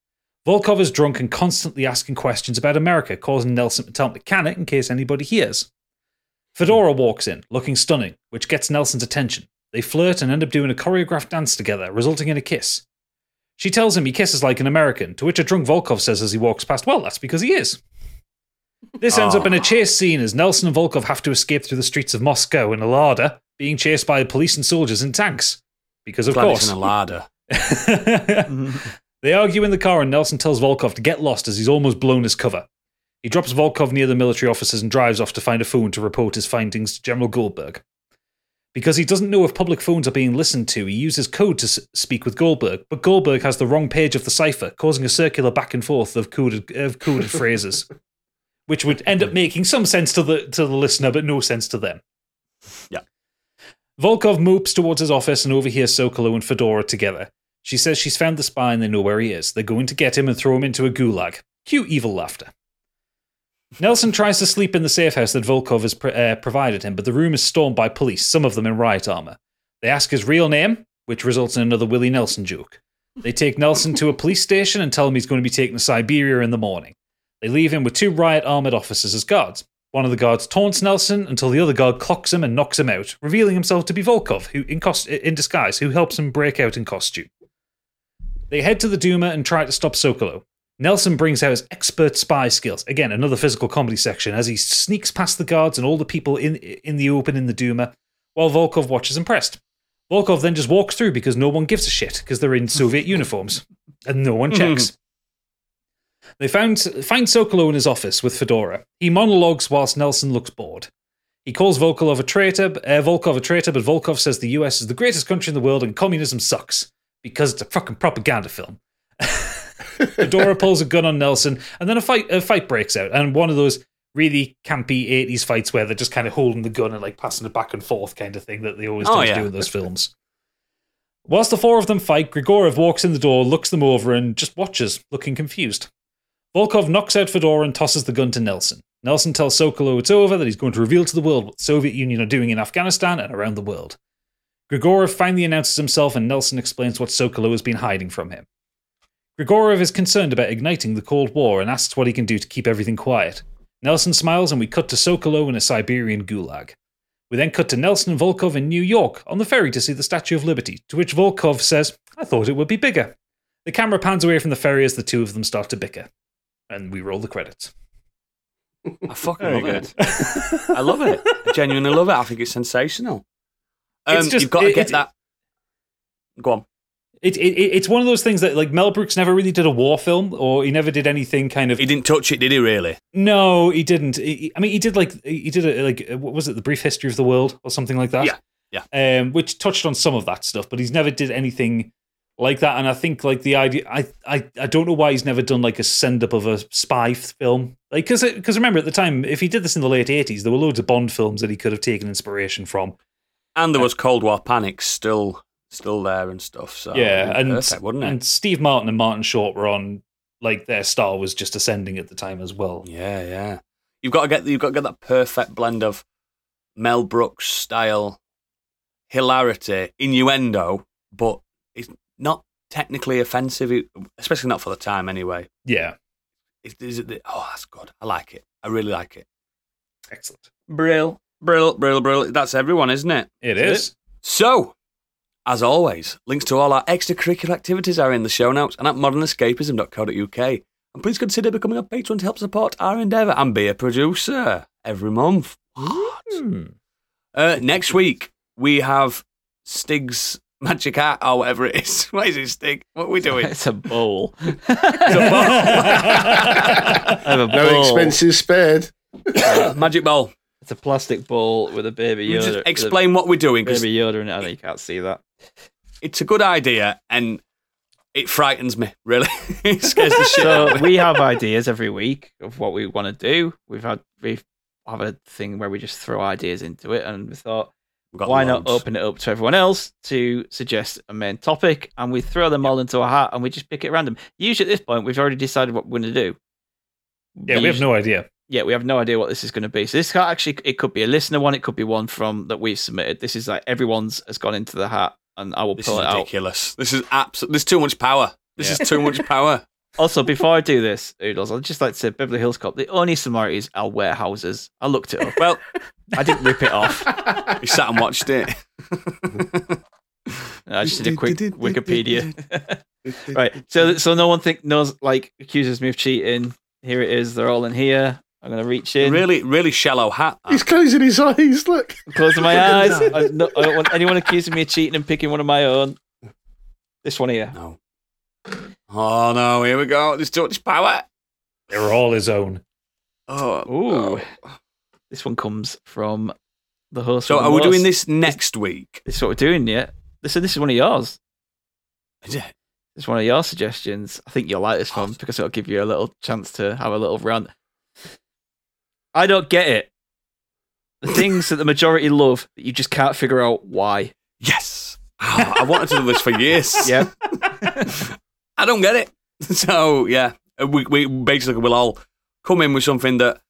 Volkov is drunk and constantly asking questions about America, causing Nelson to tell him to can it in case anybody hears. Fedora walks in, looking stunning, which gets Nelson's attention. They flirt and end up doing a choreographed dance together, resulting in a kiss. She tells him he kisses like an American, to which a drunk Volkov says as he walks past, Well, that's because he is. This ends up in a ah. chase scene as Nelson and Volkov have to escape through the streets of Moscow in a Lada, being chased by police and soldiers in tanks. Because, of Glad course. in a ladder. they argue in the car, and Nelson tells Volkov to get lost as he's almost blown his cover. He drops Volkov near the military officers and drives off to find a phone to report his findings to General Goldberg. Because he doesn't know if public phones are being listened to, he uses code to s- speak with Goldberg, but Goldberg has the wrong page of the cipher, causing a circular back and forth of coded, of coded phrases, which would end up making some sense to the to the listener, but no sense to them. Yeah. Volkov mopes towards his office and overhears Sokolo and Fedora together. She says she's found the spy and they know where he is. They're going to get him and throw him into a gulag. Cue evil laughter. Nelson tries to sleep in the safe house that Volkov has pr- uh, provided him, but the room is stormed by police, some of them in riot armor. They ask his real name, which results in another Willie Nelson joke. They take Nelson to a police station and tell him he's going to be taken to Siberia in the morning. They leave him with two riot armored officers as guards. One of the guards taunts Nelson until the other guard clocks him and knocks him out, revealing himself to be Volkov, who in, cost- in disguise, who helps him break out in costume. They head to the Duma and try to stop Sokolo. Nelson brings out his expert spy skills. Again, another physical comedy section as he sneaks past the guards and all the people in in the open in the Duma, while Volkov watches impressed. Volkov then just walks through because no one gives a shit because they're in Soviet uniforms and no one checks. They found find Sokolo in his office with Fedora. He monologues whilst Nelson looks bored. He calls Volkov a traitor, uh, Volkov a traitor, but Volkov says the US is the greatest country in the world and communism sucks because it's a fucking propaganda film. Fedora pulls a gun on Nelson, and then a fight a fight breaks out, and one of those really campy '80s fights where they're just kind of holding the gun and like passing it back and forth kind of thing that they always Oh, yeah. do in those films. Whilst the four of them fight, Grigorov walks in the door, looks them over, and just watches, looking confused. Volkov knocks out Fedora and tosses the gun to Nelson. Nelson tells Sokolo it's over, that he's going to reveal to the world what the Soviet Union are doing in Afghanistan and around the world. Grigorov finally announces himself, and Nelson explains what Sokolo has been hiding from him. Grigorov is concerned about igniting the Cold War and asks what he can do to keep everything quiet. Nelson smiles, and we cut to Sokolo in a Siberian gulag. We then cut to Nelson and Volkov in New York on the ferry to see the Statue of Liberty, to which Volkov says, I thought it would be bigger. The camera pans away from the ferry as the two of them start to bicker. And we roll the credits. I fucking Very love it. I love it. I genuinely love it. I think it's sensational. Um, It's just- you've got to it- get it- that. Go on. It, it, it's one of those things that, like, Mel Brooks never really did a war film, or he never did anything kind of He didn't touch it, did he? Really? No, he didn't. He- I mean, he did like he did a, like uh, what was it, the brief history of the world or something like that. Yeah, yeah. Um, which touched on some of that stuff, but he's never did anything like that. And I think like the idea, I I, I don't know why he's never done like a send up of a spy film. Like because because remember at the time, if he did this in the late eighties, there were loads of Bond films that he could have taken inspiration from. And there was Cold War panic still, still there and stuff. So yeah, and perfect, it? and Steve Martin and Martin Short were on like their star was just ascending at the time as well. Yeah, yeah. You've got to get you've got to get that perfect blend of Mel Brooks style hilarity, innuendo, but it's not technically offensive, especially not for the time anyway. Yeah, It, is it, oh, that's good. I like it. I really like it. excellent. Brill, brill, brill, brill. That's everyone, isn't it? It is. Is. So, as always, links to all our extracurricular activities are in the show notes and at modernescapism.co.uk. And please consider becoming a patron to help support our endeavour and be a producer every month. Hmm. Uh, next week, we have Stig's Magic Hat or whatever it is. What is it, Stig? What are we doing? It's a bowl. It's a I have a No expenses spared. Magic Bowl. It's a plastic bowl with a baby You Yoda. just explain what we're doing because baby Yoda in it. I know you can't see that. it's a good idea and it frightens me. Really, it scares the shit So of we have ideas every week of what we want to do. We've had we have a thing where we just throw ideas into it, and we thought, We've got why not open it up to everyone else to suggest a main topic, and we throw them all into a hat, and we just pick it at random. Usually, at this point, we've already decided what we're going to do. Yeah, we have no idea. Yeah, we have no idea what this is going to be. So this actually, it could be a listener one, it could be one from that we've submitted. This is like everyone's has gone into the hat, and I will This pull it out. ridiculous. This is absolute. There's too much power. This is too much power. Also, before I do this, Oodles, I'd just like to say Beverly Hills Cop. The only similarities are warehouses. I looked it up. Well, I didn't rip it off. you sat and watched it. I just did a quick Wikipedia. right. So, so no one think knows like accuses me of cheating. Here it is. They're all in here. I'm gonna reach in. really, really shallow hat. He's closing his eyes. Look. Closing my eyes. I, no, I don't want anyone accusing me of cheating and picking one of my own. This one here. No. Oh no! Here we go. There's too much power. They're all his own. Oh, Ooh. oh. This one comes from the host. So are we doing this next week? This is what we're doing, yeah. Listen, this is one of yours. Is it? This is one of your suggestions. I think you'll like this one oh. because it'll give you a little chance to have a little rant. I don't get it. The things that the majority love that you just can't figure out why. Yes. Oh, I wanted to do this for years. Yeah. I don't get it. So yeah, we we basically will all come in with something that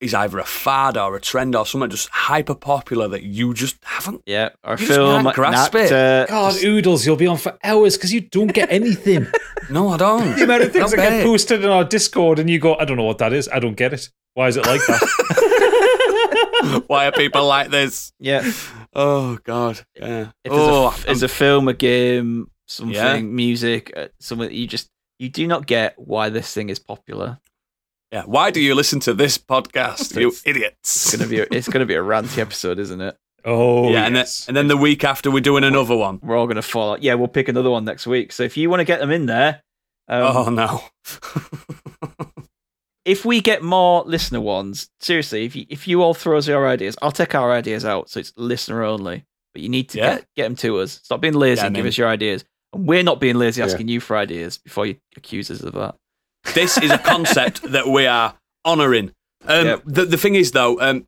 is either a fad or a trend or something just hyper popular that you just haven't. Yeah. Or a You just film. can't grasp an it. actor. God, oodles, you'll be on for hours because you don't get anything. No, I don't. the amount of things that get get it. posted in our Discord, and you go, I don't know what that is. I don't get it. Why is it like that? Why are people like this? Yeah. Oh God. Yeah. If oh, there's, a, a film, a game, something, Yeah. music, uh, something that you just you do not get why this thing is popular. Yeah. Why do you listen to this podcast, you idiots? It's gonna be a, it's gonna be a ranty episode, isn't it? Oh, yeah, and then, yes. and then the week after we're doing another one. We're all gonna fall. out. Yeah, we'll pick another one next week. So if you want to get them in there, um, oh no. if we get more listener ones, seriously, if you if you all throw us your ideas, I'll take our ideas out, so it's listener only. But you need to Yeah. get get them to us. Stop being lazy Yeah, and give us your ideas. And we're not being lazy Yeah. asking you for ideas before you accuse us of that. This is a concept that we are honouring. Um, Yep. the, the thing is, though, um,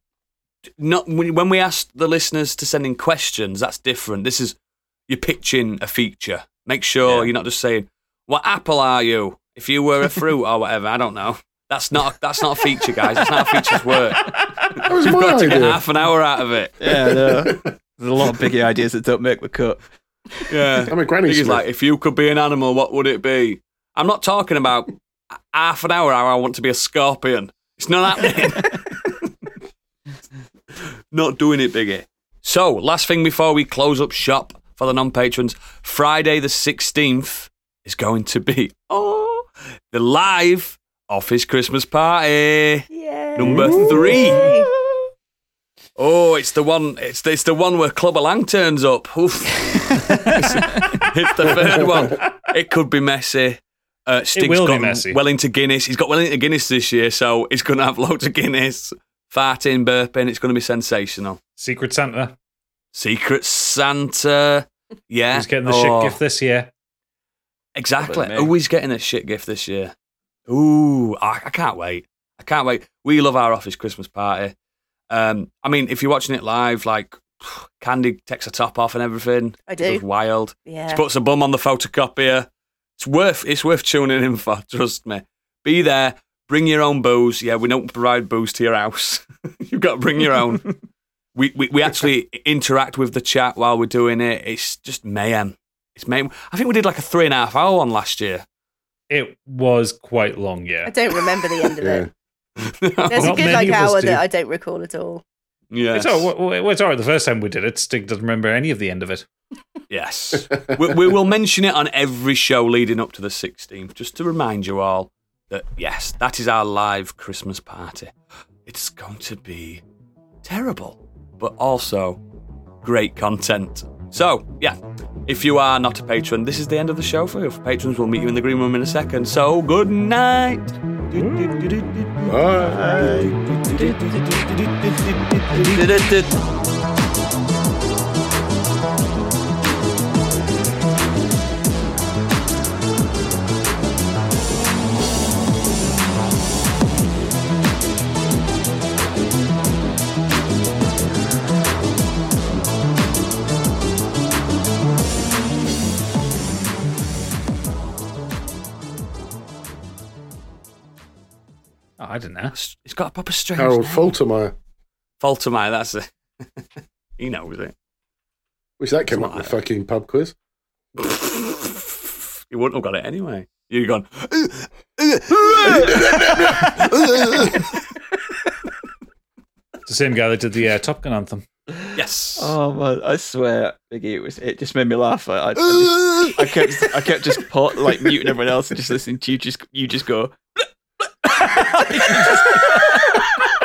not when when we ask the listeners to send in questions, that's different. This is you're pitching a feature. Make sure Yeah. you're not just saying, "What apple are you?" If you were a fruit or whatever, I don't know. That's not that's not a feature, guys. That's not how features work. That was You've my got to get half an hour out of it. Yeah, no. there's a lot of biggie ideas that don't make the cut. Yeah. I'm a granny Thing is, smith. like, if you could be an animal, what would it be? I'm not talking about half an hour. How I want to be a scorpion. It's not happening. not doing it, Biggie. So, last thing before we close up shop for the non-patrons, Friday the 16th is going to be oh the live office Christmas party. Yeah. Number three. Oh, it's the one. It's the, it's the one where Clubber Lang turns up. It's, it's the third one. It could be messy. Uh, Stig's will be messy. well into Guinness. He's got well into Guinness this year, so he's going to have loads of Guinness. Farting, burping. It's going to be sensational. Secret Santa. Secret Santa. Yeah. Who's getting the Oh, shit gift this year? Exactly. Probably me. Who is getting a shit gift this year? Ooh, I, I can't wait. I can't wait. We love our office Christmas party. Um, I mean, if you're watching it live, like Candy takes her top off and everything. I It do. goes wild. Yeah. She puts a bum on the photocopier. It's worth it's worth tuning in for. Trust me. Be there. Bring your own booze. Yeah, we don't provide booze to your house. You've got to bring your own. we, we we actually interact with the chat while we're doing it. It's just mayhem. It's mayhem. I think we did like a three and a half hour one last year. It was quite long, yeah. I don't remember the end of Yeah. it. There's a good like hour do. that I don't recall at all. Yes. It's, all, it's all right. The first time we did it, Stig doesn't remember any of the end of it. Yes. we, we will mention it on every show leading up to the 16th, just to remind you all that, yes, that is our live Christmas party. It's going to be terrible, but also great content. So, yeah, if you are not a patron, this is the end of the show for you. For patrons, we'll meet you in the green room in a second. So, good night. Oh, I don't know. It's got a proper strange Harold name. Faltermeyer. Faltermeyer, that's it. he knows it. Wish that came up in the fucking pub quiz. you wouldn't have got it anyway. You'd gone. It's the same guy that did the uh, Top Gun anthem. yes. Oh man, I swear, Biggie, it was it just made me laugh. I, I, I, just, I kept I kept just pot, like muting everyone else and just listening to you. Just you just go. just-